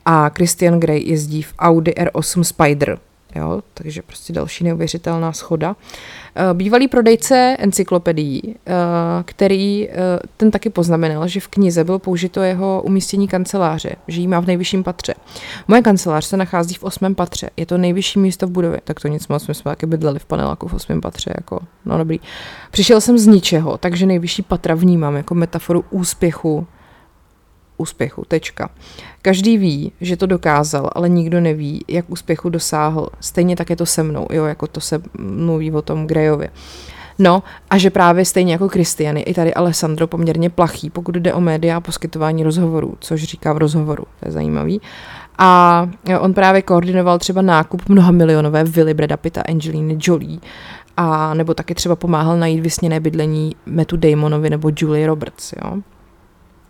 A Christian Grey jezdí v Audi R8 Spider, jo, takže prostě další neuvěřitelná schoda. Eh, bývalý prodejce encyklopedií, eh, který eh, ten taky poznamenal, že v knize bylo použito jeho umístění kanceláře, že jí má v nejvyšším patře. Moje kancelář se nachází v osmém patře, je to nejvyšší místo v budově, tak to nic moc, my jsme taky bydleli v paneláku v osmém patře, jako, no dobrý. Přišel jsem z ničeho, takže nejvyšší patra vnímám jako metaforu úspěchu, úspěchu, tečka. Každý ví, že to dokázal, ale nikdo neví, jak úspěchu dosáhl. Stejně tak je to se mnou, jo, jako to se mluví o tom Grejovi. No a že právě stejně jako Kristiany, i tady Alessandro poměrně plachý, pokud jde o média a poskytování rozhovorů, což říká v rozhovoru, to je zajímavý. A on právě koordinoval třeba nákup mnoha milionové vily Breda Pitta, Angeliny Jolie, a nebo taky třeba pomáhal najít vysněné bydlení Metu Damonovi nebo Julie Roberts, jo.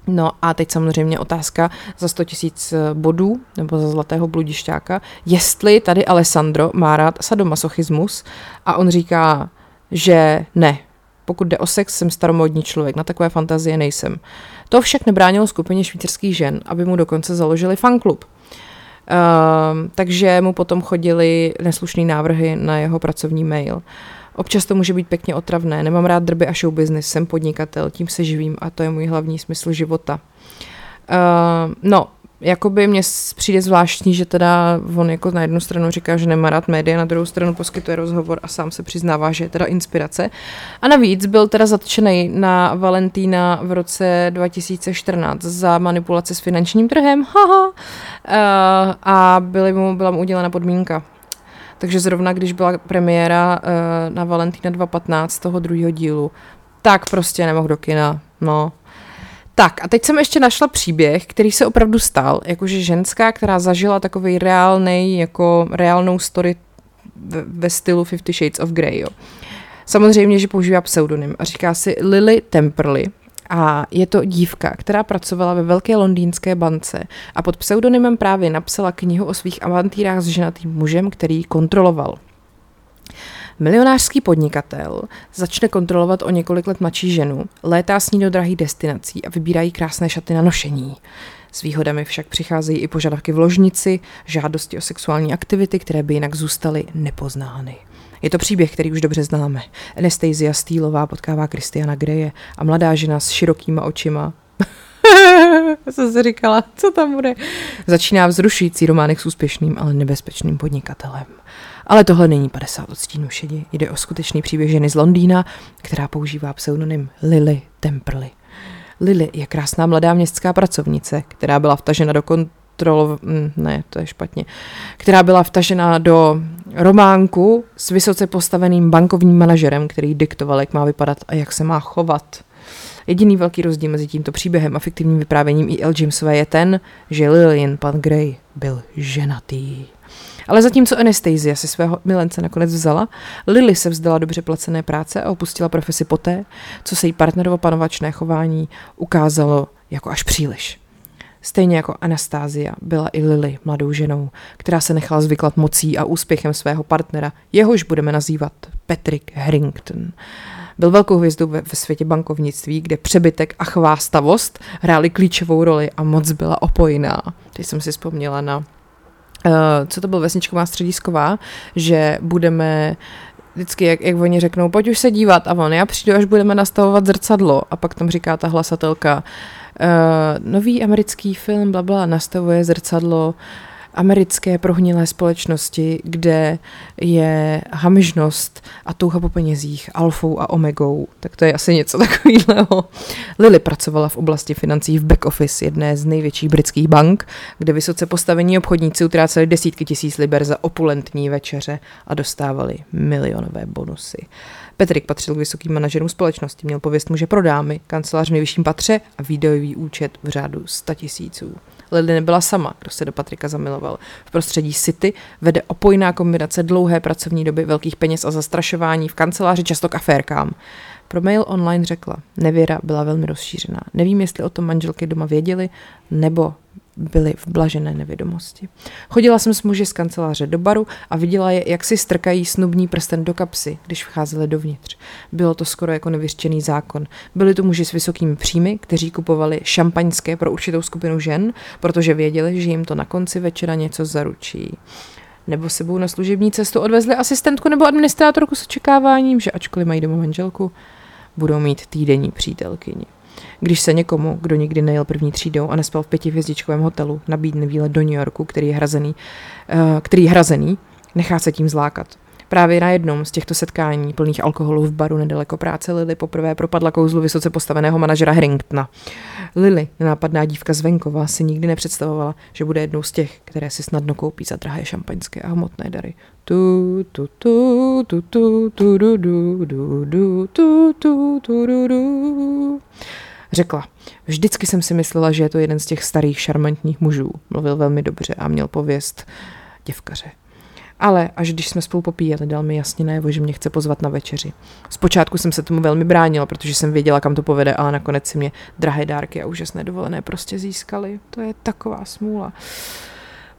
No a teď samozřejmě otázka za 100 tisíc eh, bodů, nebo za zlatého bludišťáka, jestli tady Alessandro má rád sadomasochismus a on říká, že ne. Pokud jde o sex, jsem staromodní člověk, na takové fantazie nejsem. To však nebránilo skupině švýcarských žen, aby mu dokonce založili fanklub. Uh, takže mu potom chodili neslušné návrhy na jeho pracovní mail. Uh, Občas to může být pěkně otravné. Nemám rád drby a show business, jsem podnikatel, tím se živím a to je můj hlavní smysl života. Uh, no, jakoby mně přijde zvláštní, že teda on jako na jednu stranu říká, že nemá rád média, na druhou stranu poskytuje rozhovor a sám se přiznává, že je teda inspirace. A navíc byl teda zatčený na Valentína v roce 2014 za manipulace s finančním trhem, haha, uh, a byly mu, byla mu udělena podmínka. Takže zrovna, když byla premiéra uh, na Valentína 2015 toho druhého dílu, tak prostě nemohl do kina, no. Tak a teď jsem ještě našla příběh, který se opravdu stal, jakože ženská, která zažila takový reálnej, jako reálnou story ve, ve stylu Fifty Shades of Grey, jo. Samozřejmě, že používá pseudonym a říká si Lily Temperley a je to dívka, která pracovala ve velké londýnské bance a pod pseudonymem právě napsala knihu o svých avantýrách s ženatým mužem, který ji kontroloval. Milionářský podnikatel začne kontrolovat o několik let mladší ženu, létá s ní do drahých destinací a vybírají krásné šaty na nošení. S výhodami však přicházejí i požadavky v ložnici, žádosti o sexuální aktivity, které by jinak zůstaly nepoznány. Je to příběh, který už dobře známe. Anastasia Steelová potkává Kristiana Greje a mladá žena s širokýma očima jsem si říkala, co tam bude. Začíná vzrušující románek s úspěšným, ale nebezpečným podnikatelem. Ale tohle není 50 odstínů šedi. Jde o skutečný příběh ženy z Londýna, která používá pseudonym Lily Temperley. Lily je krásná mladá městská pracovnice, která byla vtažena do kontrol... Mm, ne, to je špatně. Která byla vtažena do románku s vysoce postaveným bankovním manažerem, který diktoval, jak má vypadat a jak se má chovat. Jediný velký rozdíl mezi tímto příběhem a fiktivním vyprávěním E.L. Jamesové je ten, že Lillian pan Grey byl ženatý. Ale zatímco Anastasia si svého milence nakonec vzala, Lily se vzdala dobře placené práce a opustila profesi poté, co se jí partnerovo panovačné chování ukázalo jako až příliš. Stejně jako Anastázia byla i Lily mladou ženou, která se nechala zvyklat mocí a úspěchem svého partnera, jehož budeme nazývat Patrick Harrington. Byl velkou hvězdou ve, ve světě bankovnictví, kde přebytek a chvástavost hrály klíčovou roli a moc byla opojná. Teď jsem si vzpomněla na Uh, co to byl vesničková středisková, že budeme vždycky, jak, jak oni řeknou, pojď už se dívat a on, já přijdu, až budeme nastavovat zrcadlo a pak tam říká ta hlasatelka, nový americký film, bla, bla, nastavuje zrcadlo americké prohnilé společnosti, kde je hamižnost a touha po penězích alfou a omegou. Tak to je asi něco takového. Lily pracovala v oblasti financí v back office jedné z největších britských bank, kde vysoce postavení obchodníci utráceli desítky tisíc liber za opulentní večeře a dostávali milionové bonusy. Petrik patřil k vysokým manažerům společnosti, měl pověst muže pro dámy, kancelář v nejvyšším patře a výdajový účet v řádu 100 tisíců. Lily nebyla sama, kdo se do Patrika zamiloval. V prostředí City vede opojná kombinace dlouhé pracovní doby, velkých peněz a zastrašování v kanceláři často k aférkám. Pro mail online řekla, nevěra byla velmi rozšířená. Nevím, jestli o tom manželky doma věděli, nebo byli v blažené nevědomosti. Chodila jsem s muži z kanceláře do baru a viděla je, jak si strkají snubní prsten do kapsy, když vcházeli dovnitř. Bylo to skoro jako nevyřčený zákon. Byli to muži s vysokými příjmy, kteří kupovali šampaňské pro určitou skupinu žen, protože věděli, že jim to na konci večera něco zaručí nebo sebou na služební cestu odvezli asistentku nebo administrátorku s očekáváním, že ačkoliv mají doma manželku, budou mít týdenní přítelkyni. Když se někomu, kdo nikdy nejel první třídou a nespal v pětihvězdičkovém hotelu, nabídne výlet do New Yorku, který je hrazený, uh, který je hrazený, nechá se tím zlákat. Právě na jednom z těchto setkání plných alkoholu v baru nedaleko práce Lily poprvé propadla kouzlu vysoce postaveného manažera Harringtona. Lily, nápadná dívka z venkova, si nikdy nepředstavovala, že bude jednou z těch, které si snadno koupí za drahé šampaňské a hmotné dary. Tu, tu, tu, tu, tu, tu, du, du, du, du, tu, tu, tu, du, du. Řekla, vždycky jsem si myslela, že je to jeden z těch starých šarmantních mužů. Mluvil velmi dobře a měl pověst děvkaře. Ale až když jsme spolu popíjeli, dal mi jasně najevo, že mě chce pozvat na večeři. Zpočátku jsem se tomu velmi bránila, protože jsem věděla, kam to povede, ale nakonec si mě drahé dárky a úžasné dovolené prostě získali. To je taková smůla.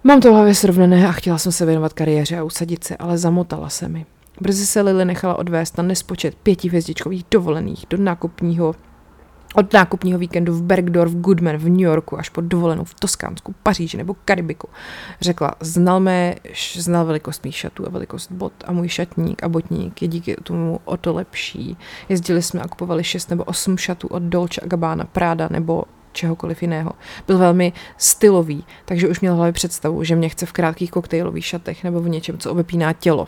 Mám to hlavě srovnané a chtěla jsem se věnovat kariéře a usadit se, ale zamotala se mi. Brzy se Lily nechala odvést na nespočet pětivězdičkových dovolených do nákupního od nákupního víkendu v Bergdorf, Goodman v New Yorku až po dovolenou v Toskánsku, Paříži nebo Karibiku. Řekla, znal, mé, znal velikost mých šatů a velikost bot a můj šatník a botník je díky tomu o to lepší. Jezdili jsme a kupovali šest nebo osm šatů od Dolce Gabbana, Prada nebo čehokoliv jiného. Byl velmi stylový, takže už měl hlavě představu, že mě chce v krátkých koktejlových šatech nebo v něčem, co obepíná tělo.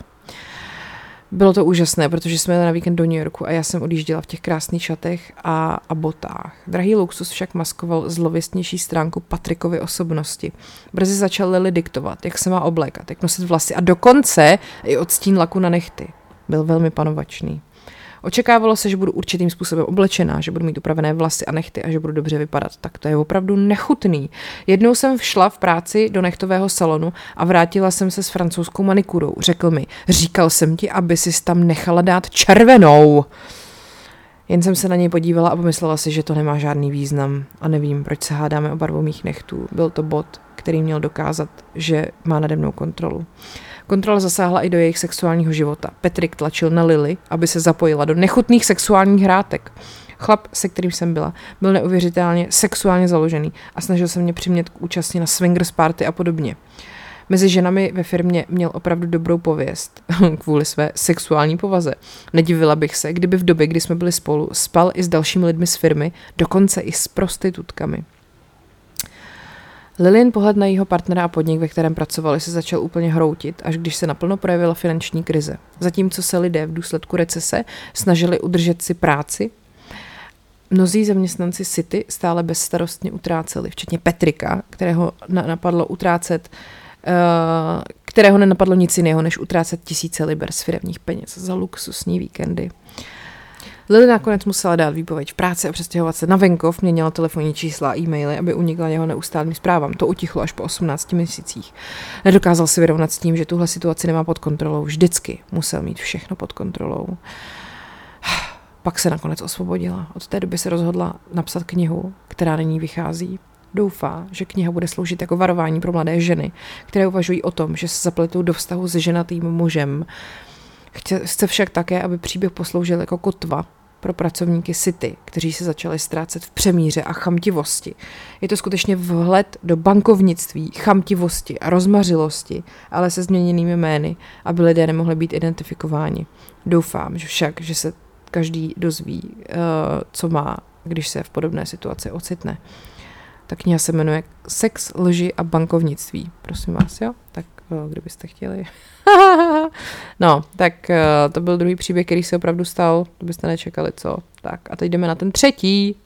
Bylo to úžasné, protože jsme jeli na víkend do New Yorku a já jsem odjížděla v těch krásných šatech a, a botách. Drahý luxus však maskoval zlověstnější stránku Patrikovy osobnosti. Brzy začal Lily diktovat, jak se má oblékat, jak nosit vlasy a dokonce i odstín laku na nechty. Byl velmi panovačný. Očekávalo se, že budu určitým způsobem oblečená, že budu mít upravené vlasy a nechty a že budu dobře vypadat. Tak to je opravdu nechutný. Jednou jsem všla v práci do nechtového salonu a vrátila jsem se s francouzskou manikurou. Řekl mi, říkal jsem ti, aby si tam nechala dát červenou. Jen jsem se na něj podívala a pomyslela si, že to nemá žádný význam a nevím, proč se hádáme o barvu mých nechtů. Byl to bod, který měl dokázat, že má nade mnou kontrolu. Kontrola zasáhla i do jejich sexuálního života. Petrik tlačil na Lily, aby se zapojila do nechutných sexuálních hrátek. Chlap, se kterým jsem byla, byl neuvěřitelně sexuálně založený a snažil se mě přimět k účasti na swingers party a podobně. Mezi ženami ve firmě měl opravdu dobrou pověst kvůli své sexuální povaze. Nedivila bych se, kdyby v době, kdy jsme byli spolu, spal i s dalšími lidmi z firmy, dokonce i s prostitutkami. Lilin pohled na jeho partnera a podnik, ve kterém pracovali, se začal úplně hroutit, až když se naplno projevila finanční krize. Zatímco se lidé v důsledku recese snažili udržet si práci, mnozí zaměstnanci City stále bezstarostně utráceli, včetně Petrika, kterého napadlo utrácet uh, kterého nenapadlo nic jiného, než utrácet tisíce liber z firmních peněz za luxusní víkendy. Lily nakonec musela dát výpověď v práci a přestěhovat se na venkov, měnila telefonní čísla a e-maily, aby unikla jeho neustálým zprávám. To utichlo až po 18 měsících. Nedokázal si vyrovnat s tím, že tuhle situaci nemá pod kontrolou. Vždycky musel mít všechno pod kontrolou. Pak se nakonec osvobodila. Od té doby se rozhodla napsat knihu, která nyní vychází. Doufá, že kniha bude sloužit jako varování pro mladé ženy, které uvažují o tom, že se zapletou do vztahu s ženatým mužem. Chce však také, aby příběh posloužil jako kotva pro pracovníky City, kteří se začali ztrácet v přemíře a chamtivosti. Je to skutečně vhled do bankovnictví, chamtivosti a rozmařilosti, ale se změněnými jmény, aby lidé nemohli být identifikováni. Doufám, že však, že se každý dozví, uh, co má, když se v podobné situaci ocitne. Ta kniha se jmenuje Sex, lži a bankovnictví. Prosím vás, jo? Tak kdybyste chtěli. no, tak to byl druhý příběh, který se opravdu stal. To byste nečekali, co? Tak a teď jdeme na ten třetí.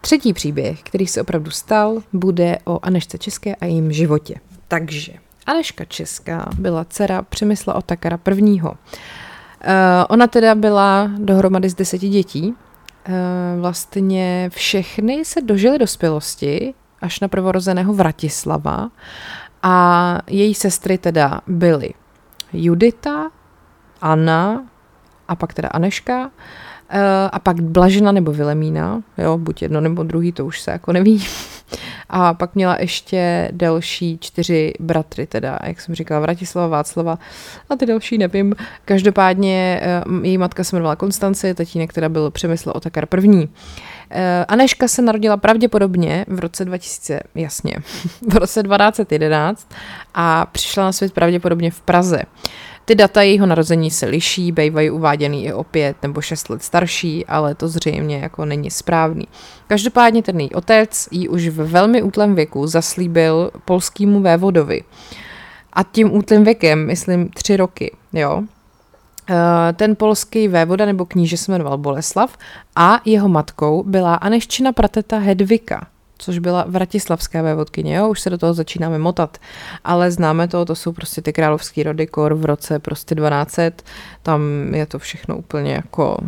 Třetí příběh, který se opravdu stal, bude o Anešce České a jejím životě. Takže Aneška Česká byla dcera Přemysla Otakara prvního. Uh, ona teda byla dohromady z deseti dětí. Uh, vlastně všechny se dožily dospělosti až na prvorozeného Vratislava a její sestry teda byly Judita, Anna a pak teda Aneška Eh, a pak Blažena nebo Vilemína, jo, buď jedno nebo druhý, to už se jako neví. A pak měla ještě další čtyři bratry, teda, jak jsem říkala, Vratislava, Václava a ty další nevím. Každopádně eh, její matka se jmenovala Konstanci, tatínek teda byl Přemysl Otakar první. Eh, Aneška se narodila pravděpodobně v roce 2000, jasně, v roce 1211 a přišla na svět pravděpodobně v Praze. Ty data jejího narození se liší, bývají uváděný i o pět nebo šest let starší, ale to zřejmě jako není správný. Každopádně ten její otec jí už v velmi útlém věku zaslíbil polskýmu vévodovi. A tím útlým věkem, myslím, tři roky, jo. Eh, ten polský vévoda nebo kníže se jmenoval Boleslav a jeho matkou byla Aneščina prateta Hedvika což byla Vratislavská vévodkyně, jo, už se do toho začínáme motat, ale známe to, to jsou prostě ty královský rody kor v roce prostě 1200, tam je to všechno úplně jako,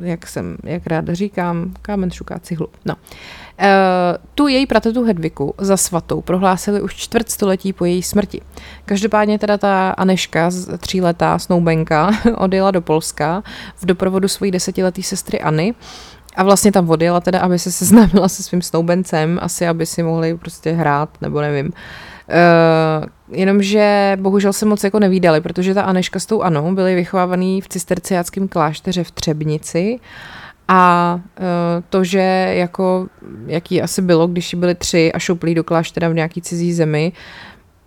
jak jsem, jak rád říkám, kámen šuká cihlu. No. E, tu její pratetu Hedviku za svatou prohlásili už čtvrt století po její smrti. Každopádně teda ta Aneška, tříletá snoubenka, odjela do Polska v doprovodu svojí desetiletý sestry Anny, a vlastně tam odjela teda, aby se seznámila se svým snoubencem, asi aby si mohli prostě hrát, nebo nevím. Uh, jenomže bohužel se moc jako nevídali, protože ta Aneška s tou Anou byli vychovávaný v cisterciáckém klášteře v Třebnici a uh, to, že jako, jaký asi bylo, když byli tři a šuplí do kláštera v nějaký cizí zemi,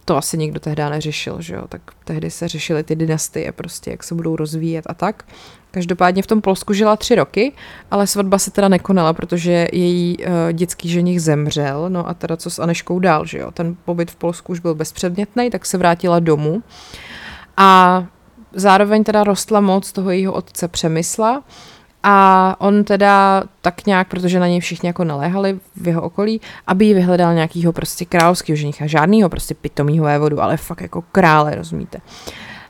to asi nikdo tehdy neřešil, že jo, tak tehdy se řešily ty dynastie prostě, jak se budou rozvíjet a tak. Každopádně v tom Polsku žila tři roky, ale svatba se teda nekonala, protože její uh, dětský ženich zemřel, no a teda co s Aneškou dál, že jo. Ten pobyt v Polsku už byl bezpředmětný, tak se vrátila domů. A zároveň teda rostla moc toho jejího otce Přemysla, a on teda tak nějak, protože na něj všichni jako naléhali v jeho okolí, aby ji vyhledal nějakýho prostě královského ženicha, žádného prostě pitomýho vévodu, ale fakt jako krále, rozumíte.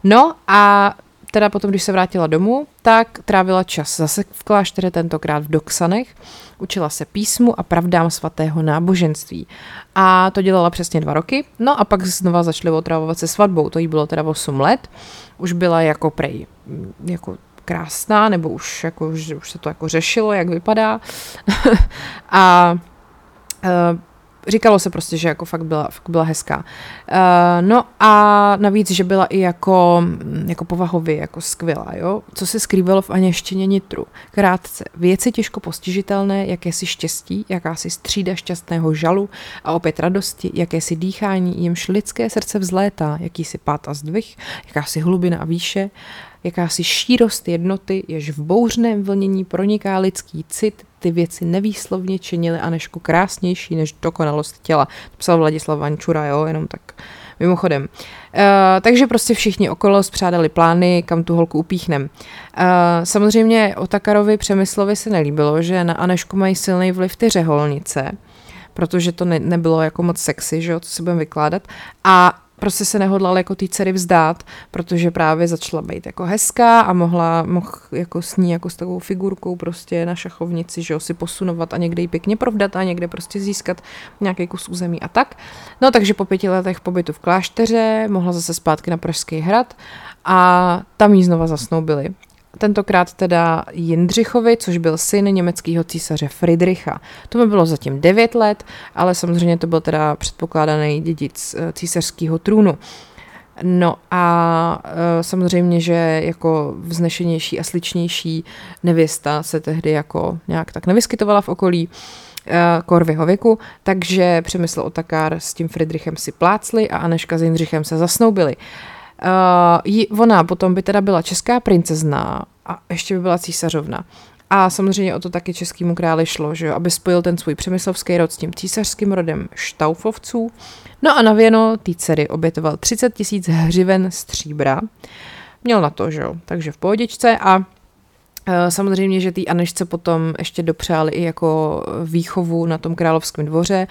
No a teda potom, když se vrátila domů, tak trávila čas zase v kláštere, tentokrát v Doksanech. Učila se písmu a pravdám svatého náboženství. A to dělala přesně dva roky. No a pak znova začali otravovat se svatbou. To jí bylo teda 8 let. Už byla jako prej, jako krásná, nebo už, jako, už, už se to jako řešilo, jak vypadá. a uh, říkalo se prostě, že jako fakt byla, fakt byla hezká. Uh, no a navíc, že byla i jako, jako povahově jako skvělá, jo. Co se skrývalo v aněštině nitru? Krátce, věci těžko postižitelné, jakési štěstí, jakási střída šťastného žalu a opět radosti, jakési dýchání, jimž lidské srdce vzlétá, jakýsi pát a zdvih, jakási hlubina a výše, jakási šírost jednoty, jež v bouřném vlnění proniká lidský cit, ty věci nevýslovně činily Anešku krásnější než dokonalost těla. To psal Vladislav Vančura, jo, jenom tak mimochodem. Uh, takže prostě všichni okolo spřádali plány, kam tu holku upíchnem. Uh, samozřejmě Otakarovi Přemyslovi se nelíbilo, že na Anešku mají silný vliv ty řeholnice, protože to ne, nebylo jako moc sexy, že jo, co si budeme vykládat. A prostě se nehodlal jako té dcery vzdát, protože právě začala být jako hezká a mohla mohl jako s ní jako s takovou figurkou prostě na šachovnici, že jo, si posunovat a někde ji pěkně provdat a někde prostě získat nějaký kus území a tak. No takže po pěti letech pobytu v klášteře mohla zase zpátky na Pražský hrad a tam jí znova zasnoubili tentokrát teda Jindřichovi, což byl syn německého císaře Friedricha. To mi bylo zatím 9 let, ale samozřejmě to byl teda předpokládaný dědic eh, císařského trůnu. No a e, samozřejmě, že jako vznešenější a sličnější nevěsta se tehdy jako nějak tak nevyskytovala v okolí e, Korvyho věku, takže Přemysl Otakár s tím Friedrichem si plácli a Aneška s Jindřichem se zasnoubili. Uh, jí, ona potom by teda byla česká princezna a ještě by byla císařovna. A samozřejmě o to taky českému králi šlo, že jo, aby spojil ten svůj přemyslovský rod s tím císařským rodem Štaufovců. No a na věno té dcery obětoval 30 tisíc hřiven stříbra. Měl na to, že jo, takže v pohodičce a Samozřejmě, že té Anešce potom ještě dopřáli i jako výchovu na tom královském dvoře,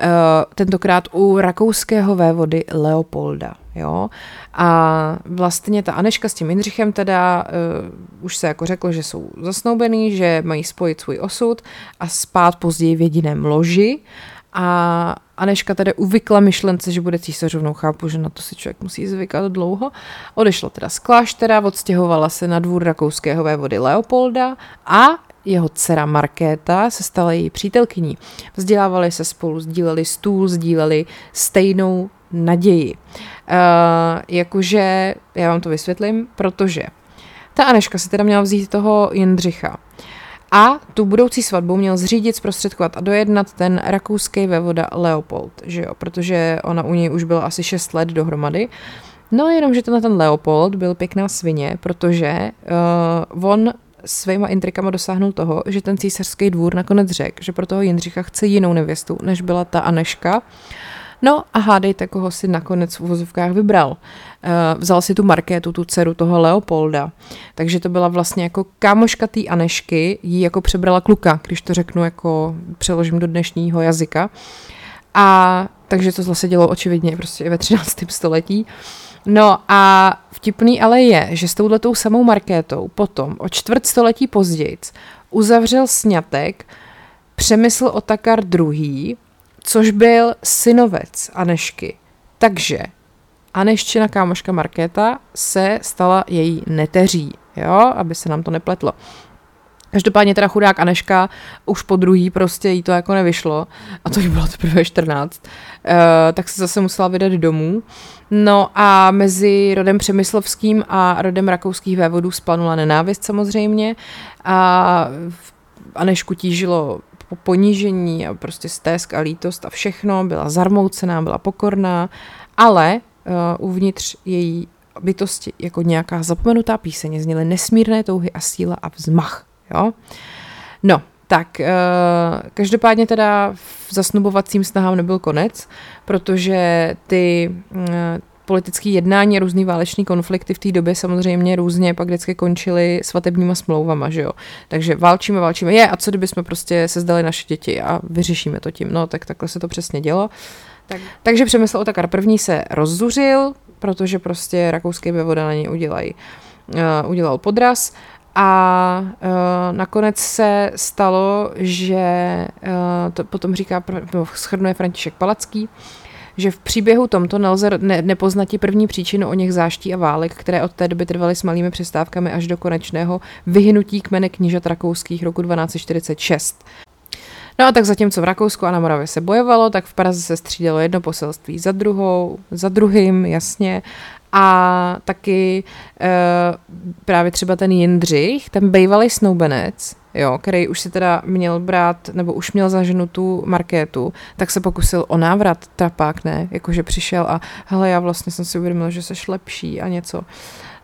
e, tentokrát u rakouského vévody Leopolda. Jo? A vlastně ta Aneška s tím Jindřichem teda uh, už se jako řeklo, že jsou zasnoubený, že mají spojit svůj osud a spát později v jediném loži. A Aneška tedy uvykla myšlence, že bude císařovnou. Chápu, že na to si člověk musí zvykat dlouho. Odešla teda z kláštera, odstěhovala se na dvůr rakouského vévody Leopolda a jeho dcera Markéta se stala její přítelkyní. Vzdělávali se spolu, sdíleli stůl, sdíleli stejnou naději. Uh, jakože, já vám to vysvětlím, protože ta Aneška si teda měla vzít toho Jindřicha. A tu budoucí svatbu měl zřídit, zprostředkovat a dojednat ten rakouský vévoda Leopold, že jo, protože ona u něj už byla asi 6 let dohromady. No jenom, že ten Leopold byl pěkná svině, protože uh, on svýma intrikama dosáhnul toho, že ten císařský dvůr nakonec řekl, že pro toho Jindřicha chce jinou nevěstu, než byla ta Aneška. No a hádejte, koho si nakonec v vozovkách vybral. Uh, vzal si tu Markétu, tu dceru toho Leopolda. Takže to byla vlastně jako kámoška té Anešky, jí jako přebrala kluka, když to řeknu jako přeložím do dnešního jazyka. A takže to zase dělo očividně prostě ve 13. století. No a vtipný ale je, že s touhletou samou Markétou potom o čtvrt století později uzavřel sňatek Přemysl Otakar II., což byl synovec Anešky. Takže Aneščina kámoška Markéta se stala její neteří, jo, aby se nám to nepletlo. Každopádně teda chudák Aneška už po druhý prostě jí to jako nevyšlo a to jí bylo teprve 14, uh, eh, tak se zase musela vydat domů. No a mezi rodem Přemyslovským a rodem rakouských vévodů splanula nenávist samozřejmě a Anešku tížilo po ponížení a prostě stésk a lítost a všechno, byla zarmoucená, byla pokorná, ale uh, uvnitř její bytosti jako nějaká zapomenutá píseň zněly nesmírné touhy a síla a vzmach. Jo? No, tak, uh, každopádně teda v zasnubovacím snahám nebyl konec, protože ty uh, politické jednání, různý váleční konflikty v té době samozřejmě různě pak vždycky končily svatebníma smlouvama, že jo. Takže válčíme, válčíme, je, a co kdyby jsme prostě se zdali naše děti a vyřešíme to tím, no tak takhle se to přesně dělo. Tak. Takže Přemysl Otakar první se rozzuřil, protože prostě rakouský vévoda na něj udělají, uh, udělal podraz a uh, nakonec se stalo, že uh, to potom říká, schrnuje František Palacký, že v příběhu tomto nelze ne, nepoznat první příčinu o něch záští a válek, které od té doby trvaly s malými přestávkami až do konečného vyhnutí kmene knížat rakouských roku 1246. No a tak zatímco v Rakousku a na Moravě se bojovalo, tak v Praze se střídalo jedno poselství za druhou, za druhým, jasně. A taky e, právě třeba ten Jindřich, ten bývalý snoubenec, jo, který už si teda měl brát, nebo už měl za ženu tu Markétu, tak se pokusil o návrat, trapák, ne, jakože přišel a hele, já vlastně jsem si uvědomil, že seš lepší a něco.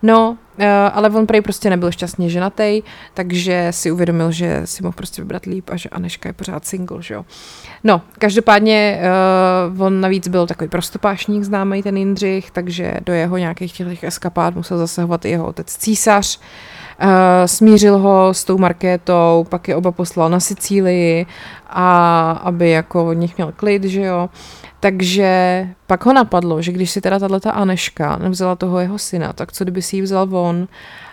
No, eh, ale on prej prostě nebyl šťastně ženatý, takže si uvědomil, že si mohl prostě vybrat líp a že Aneška je pořád single, že jo. No, každopádně uh, on navíc byl takový prostopášník známý ten Jindřich, takže do jeho nějakých těch eskapád musel zasahovat i jeho otec císař. Uh, smířil ho s tou Markétou, pak je oba poslal na Sicílii a aby jako od nich měl klid, že jo. Takže pak ho napadlo, že když si teda tato Aneška nevzala toho jeho syna, tak co kdyby si ji vzal von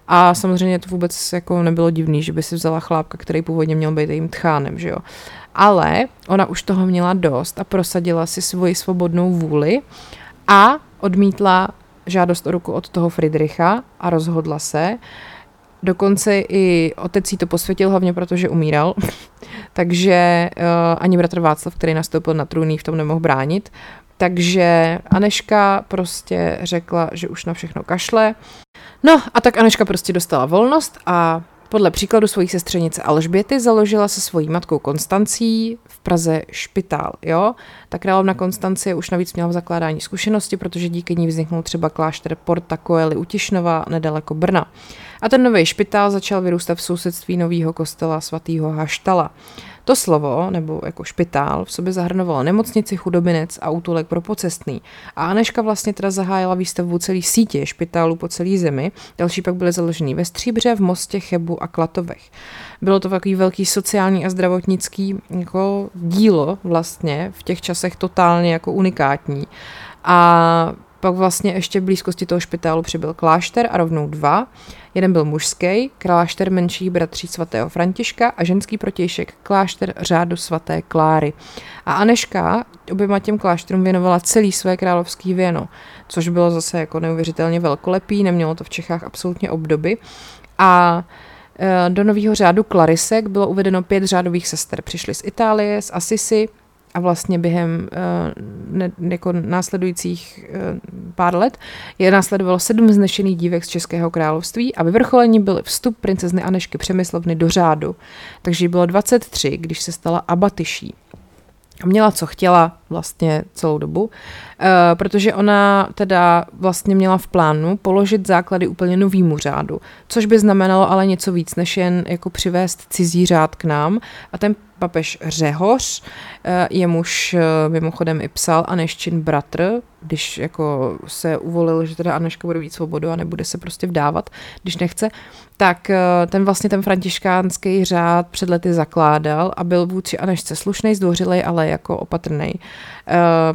a samozřejmě to vůbec jako nebylo divný, že by si vzala chlápka, který původně měl být jejím tchánem, že jo. Ale ona už toho měla dost a prosadila si svoji svobodnou vůli a odmítla žádost o ruku od toho Friedricha a rozhodla se, Dokonce i otec jí to posvětil, hlavně protože umíral, takže uh, ani bratr Václav, který nastoupil na trůný, v tom nemohl bránit. Takže Aneška prostě řekla, že už na všechno kašle. No a tak Aneška prostě dostala volnost a podle příkladu svojí sestřenice Alžběty založila se svojí matkou Konstancí v Praze špitál. Jo? Ta královna Konstancie už navíc měla v zakládání zkušenosti, protože díky ní vzniknul třeba klášter Porta Coeli u Tišnova nedaleko Brna. A ten nový špitál začal vyrůstat v sousedství nového kostela svatého Haštala. To slovo, nebo jako špitál, v sobě zahrnovalo nemocnici, chudobinec a útulek pro pocestný. A Aneška vlastně teda zahájila výstavbu celé sítě špitálů po celé zemi. Další pak byly založený ve Stříbře, v Mostě, Chebu a Klatovech. Bylo to takový velký sociální a zdravotnický jako dílo vlastně, v těch časech totálně jako unikátní. A pak vlastně ještě v blízkosti toho špitálu přibyl klášter a rovnou dva. Jeden byl mužský, klášter menších bratří svatého Františka a ženský protějšek klášter řádu svaté Kláry. A Aneška oběma těm klášterům věnovala celý své královský věno, což bylo zase jako neuvěřitelně velkolepý, nemělo to v Čechách absolutně obdoby. A e, do nového řádu Klarisek bylo uvedeno pět řádových sester. Přišly z Itálie, z Assisi, a vlastně během uh, ne, jako následujících uh, pár let je následovalo sedm znešených dívek z Českého království a vyvrcholení byl vstup princezny Anešky Přemyslovny do řádu. Takže bylo 23, když se stala abatyší. Měla, co chtěla vlastně celou dobu, uh, protože ona teda vlastně měla v plánu položit základy úplně novýmu řádu, což by znamenalo ale něco víc, než jen jako přivést cizí řád k nám. A ten papež Řehoř, eh, jemuž eh, mimochodem i psal Aneščin bratr, když jako se uvolil, že teda Aneška bude víc svobodu a nebude se prostě vdávat, když nechce, tak eh, ten vlastně ten františkánský řád před lety zakládal a byl vůči Anešce slušný, zdvořilej, ale jako opatrný.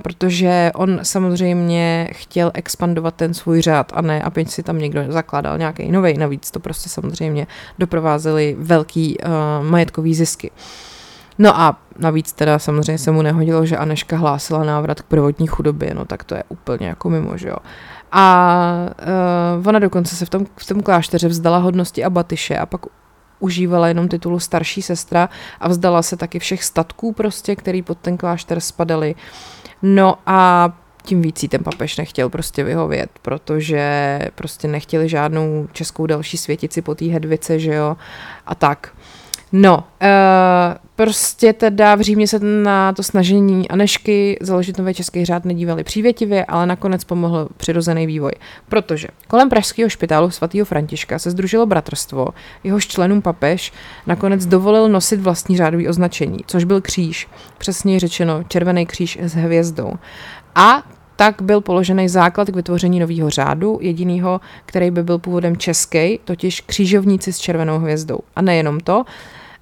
Protože on samozřejmě chtěl expandovat ten svůj řád a ne, aby si tam někdo zakládal nějaký nový. Navíc to prostě samozřejmě doprovázely velký majetkový zisky. No a navíc teda samozřejmě se mu nehodilo, že Aneška hlásila návrat k prvotní chudobě, no tak to je úplně jako mimo, že jo. A uh, ona dokonce se v tom, v tom klášteře vzdala hodnosti a a pak užívala jenom titulu starší sestra a vzdala se taky všech statků prostě, který pod ten klášter spadaly. No a tím víc ten papež nechtěl prostě vyhovět, protože prostě nechtěli žádnou českou další světici po té hedvice, že jo, a tak. No, uh, prostě teda v Římě se na to snažení Anešky založit nový český řád nedívali přívětivě, ale nakonec pomohl přirozený vývoj. Protože kolem pražského špitálu svatého Františka se združilo bratrstvo, jehož členům papež nakonec dovolil nosit vlastní řádový označení, což byl kříž, přesně řečeno červený kříž s hvězdou. A tak byl položený základ k vytvoření nového řádu, jedinýho, který by byl původem český, totiž křížovníci s červenou hvězdou. A nejenom to,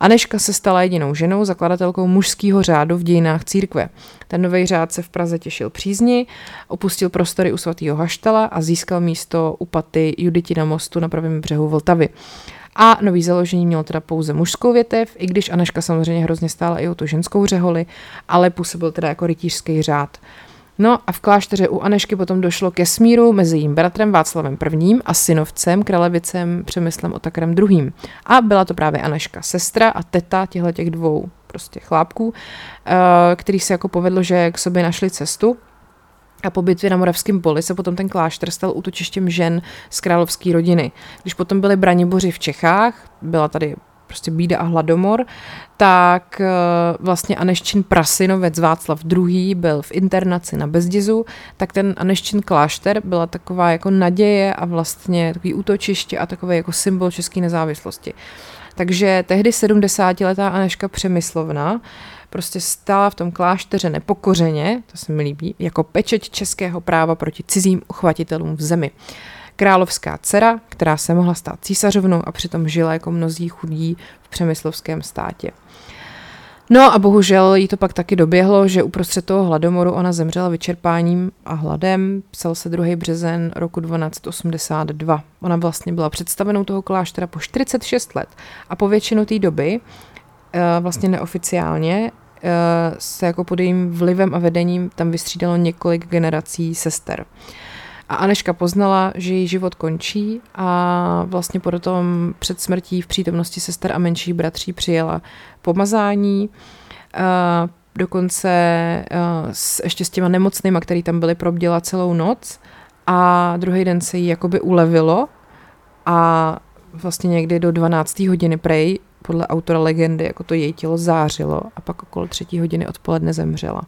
Aneška se stala jedinou ženou, zakladatelkou mužského řádu v dějinách církve. Ten nový řád se v Praze těšil přízni, opustil prostory u svatého Haštala a získal místo u paty Juditina mostu na pravém břehu Vltavy. A nový založení mělo teda pouze mužskou větev, i když Aneška samozřejmě hrozně stála i o tu ženskou řeholi, ale působil teda jako rytířský řád. No a v klášteře u Anešky potom došlo ke smíru mezi jím bratrem Václavem I. a synovcem Kralevicem Přemyslem Otakrem II. A byla to právě Aneška, sestra a teta těchto těch dvou prostě chlápků, eh, který se jako povedlo, že k sobě našli cestu a po bitvě na Moravském poli se potom ten klášter stal útočištěm žen z královské rodiny. Když potom byli braniboři v Čechách, byla tady prostě bída a hladomor, tak eh, vlastně Aneščin Prasinovec Václav II. byl v internaci na Bezdězu, tak ten Aneščin klášter byla taková jako naděje a vlastně takový útočiště a takový jako symbol české nezávislosti. Takže tehdy 70-letá Aneška Přemyslovna prostě stála v tom klášteře nepokořeně, to se mi líbí, jako pečeť českého práva proti cizím uchvatitelům v zemi královská dcera, která se mohla stát císařovnou a přitom žila jako mnozí chudí v přemyslovském státě. No a bohužel jí to pak taky doběhlo, že uprostřed toho hladomoru ona zemřela vyčerpáním a hladem. Psal se 2. březen roku 1282. Ona vlastně byla představenou toho kláštera po 46 let a po většinu té doby, eh, vlastně neoficiálně, eh, se jako pod jejím vlivem a vedením tam vystřídalo několik generací sester. A Aneška poznala, že její život končí a vlastně potom před smrtí v přítomnosti sester a menších bratří přijela pomazání. Uh, dokonce uh, s, ještě s těma nemocnýma, který tam byli, probděla celou noc a druhý den se jí jakoby ulevilo a vlastně někdy do 12. hodiny prej, podle autora legendy, jako to její tělo zářilo a pak okolo třetí hodiny odpoledne zemřela.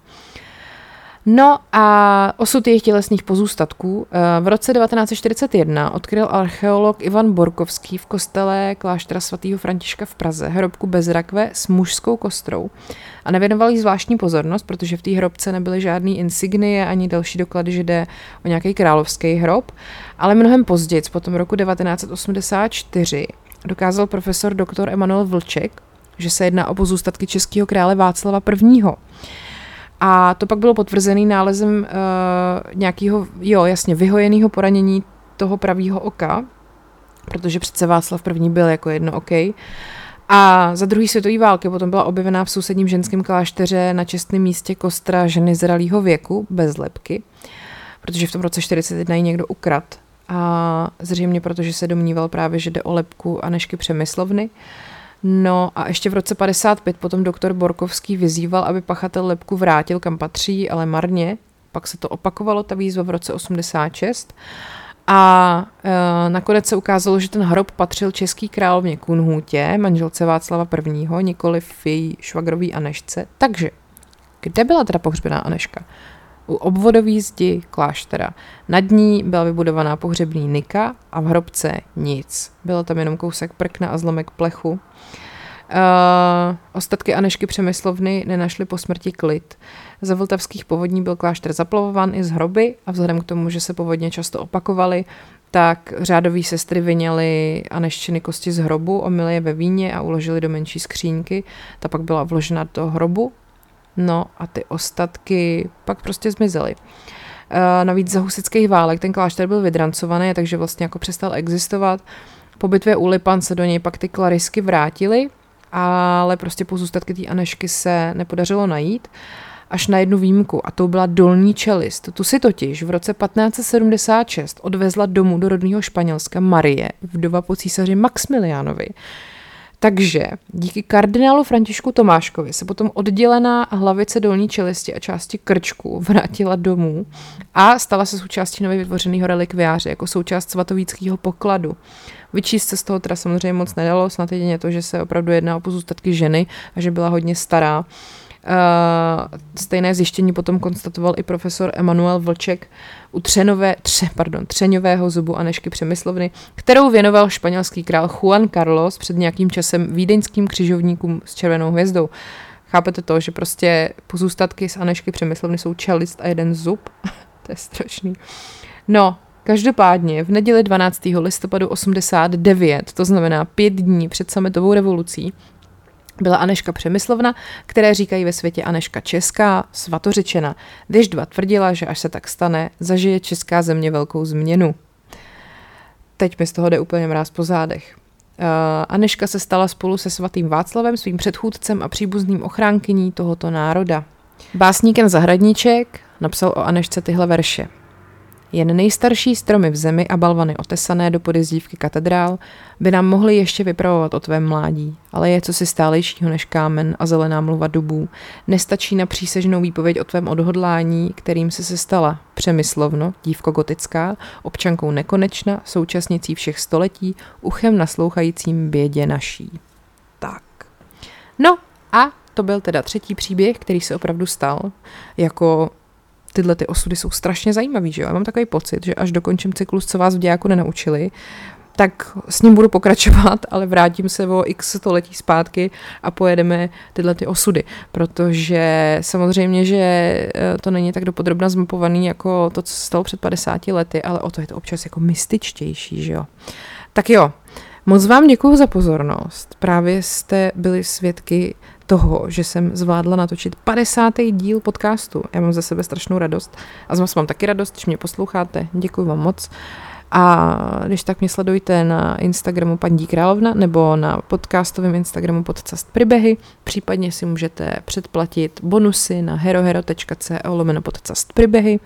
No a osud jejich tělesných pozůstatků. Eh, v roce 1941 odkryl archeolog Ivan Borkovský v kostele kláštera svatého Františka v Praze hrobku bez rakve s mužskou kostrou a nevěnoval jí zvláštní pozornost, protože v té hrobce nebyly žádný insignie ani další doklady, že jde o nějaký královský hrob, ale mnohem později, potom roku 1984, dokázal profesor dr. Emanuel Vlček, že se jedná o pozůstatky českého krále Václava I. A to pak bylo potvrzený nálezem uh, nějakého, jo, jasně, vyhojeného poranění toho pravého oka, protože přece Václav I. byl jako jedno OK. A za druhý světové války potom byla objevená v sousedním ženském klášteře na čestném místě kostra ženy zralého věku, bez lepky, protože v tom roce 41 ji někdo ukrad. A zřejmě protože se domníval právě, že jde o lepku Anešky Přemyslovny. Uh, No a ještě v roce 55 potom doktor Borkovský vyzýval, aby pachatel lepku vrátil kam patří, ale marně. Pak se to opakovalo, ta výzva v roce 86. A e, nakonec se ukázalo, že ten hrob patřil český královně Kunhůtě, manželce Václava I., nikoli její švagrový Anešce. Takže, kde byla teda pohřbená Aneška? U obvodové zdi kláštera. Nad ní byla vybudovaná pohřební nika a v hrobce nic. Bylo tam jenom kousek prkna a zlomek plechu. Uh, ostatky Anešky Přemyslovny nenašly po smrti klid. Za vltavských povodní byl klášter zaplavován i z hroby a vzhledem k tomu, že se povodně často opakovaly, tak řádoví sestry vyněly Aneščiny kosti z hrobu, omily je ve víně a uložili do menší skřínky. Ta pak byla vložena do hrobu No a ty ostatky pak prostě zmizely. Uh, navíc za husických válek ten klášter byl vydrancovaný, takže vlastně jako přestal existovat. Po bitvě u Lipan se do něj pak ty klarisky vrátily, ale prostě pozůstatky té Anešky se nepodařilo najít až na jednu výjimku a to byla dolní čelist. Tu si totiž v roce 1576 odvezla domů do rodného Španělska Marie, vdova po císaři Maximiliánovi. Takže díky kardinálu Františku Tomáškovi se potom oddělená hlavice dolní čelisti a části krčku vrátila domů a stala se součástí nově vytvořeného relikviáře jako součást svatovíckého pokladu. Vyčíst se z toho teda samozřejmě moc nedalo, snad jedině to, že se opravdu jedná o pozůstatky ženy a že byla hodně stará. Uh, stejné zjištění potom konstatoval i profesor Emanuel Vlček u třenové, tře, pardon, třeňového zubu Anešky Přemyslovny, kterou věnoval španělský král Juan Carlos před nějakým časem vídeňským křižovníkům s červenou hvězdou. Chápete to, že prostě pozůstatky z Anešky Přemyslovny jsou čelist a jeden zub? to je strašný. No, Každopádně v neděli 12. listopadu 89, to znamená pět dní před sametovou revolucí, byla Aneška Přemyslovna, které říkají ve světě Aneška Česká, svatořečena. dva tvrdila, že až se tak stane, zažije česká země velkou změnu. Teď mi z toho jde úplně mráz po zádech. Uh, Aneška se stala spolu se svatým Václavem, svým předchůdcem a příbuzným ochránkyní tohoto národa. Básníkem Zahradníček napsal o Anešce tyhle verše. Jen nejstarší stromy v zemi a balvany otesané do podezdívky katedrál by nám mohly ještě vypravovat o tvém mládí, ale je co si stálejšího než kámen a zelená mluva dubů. Nestačí na přísežnou výpověď o tvém odhodlání, kterým se se stala přemyslovno, dívko gotická, občankou nekonečna, současnicí všech století, uchem naslouchajícím bědě naší. Tak. No a to byl teda třetí příběh, který se opravdu stal. Jako tyhle ty osudy jsou strašně zajímavý, že jo? Já mám takový pocit, že až dokončím cyklus, co vás v dějáku nenaučili, tak s ním budu pokračovat, ale vrátím se o x století zpátky a pojedeme tyhle ty osudy, protože samozřejmě, že eh, to není tak dopodrobna zmapovaný jako to, co se stalo před 50 lety, ale o to je to občas jako mystičtější, že jo. Tak jo, moc vám děkuji za pozornost. Právě jste byli svědky toho, že jsem zvládla natočit 50. díl podcastu. Já mám za sebe strašnou radost a z vás mám taky radost, když mě posloucháte. Děkuji vám moc. A když tak mě sledujte na Instagramu paní Královna nebo na podcastovém Instagramu podcast Pribehy, případně si můžete předplatit bonusy na herohero.co lomeno podcast Pribehy.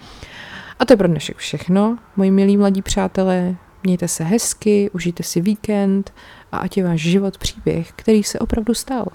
A to je pro dnešek všechno, moji milí mladí přátelé. Mějte se hezky, užijte si víkend a ať je váš život příběh, který se opravdu stal.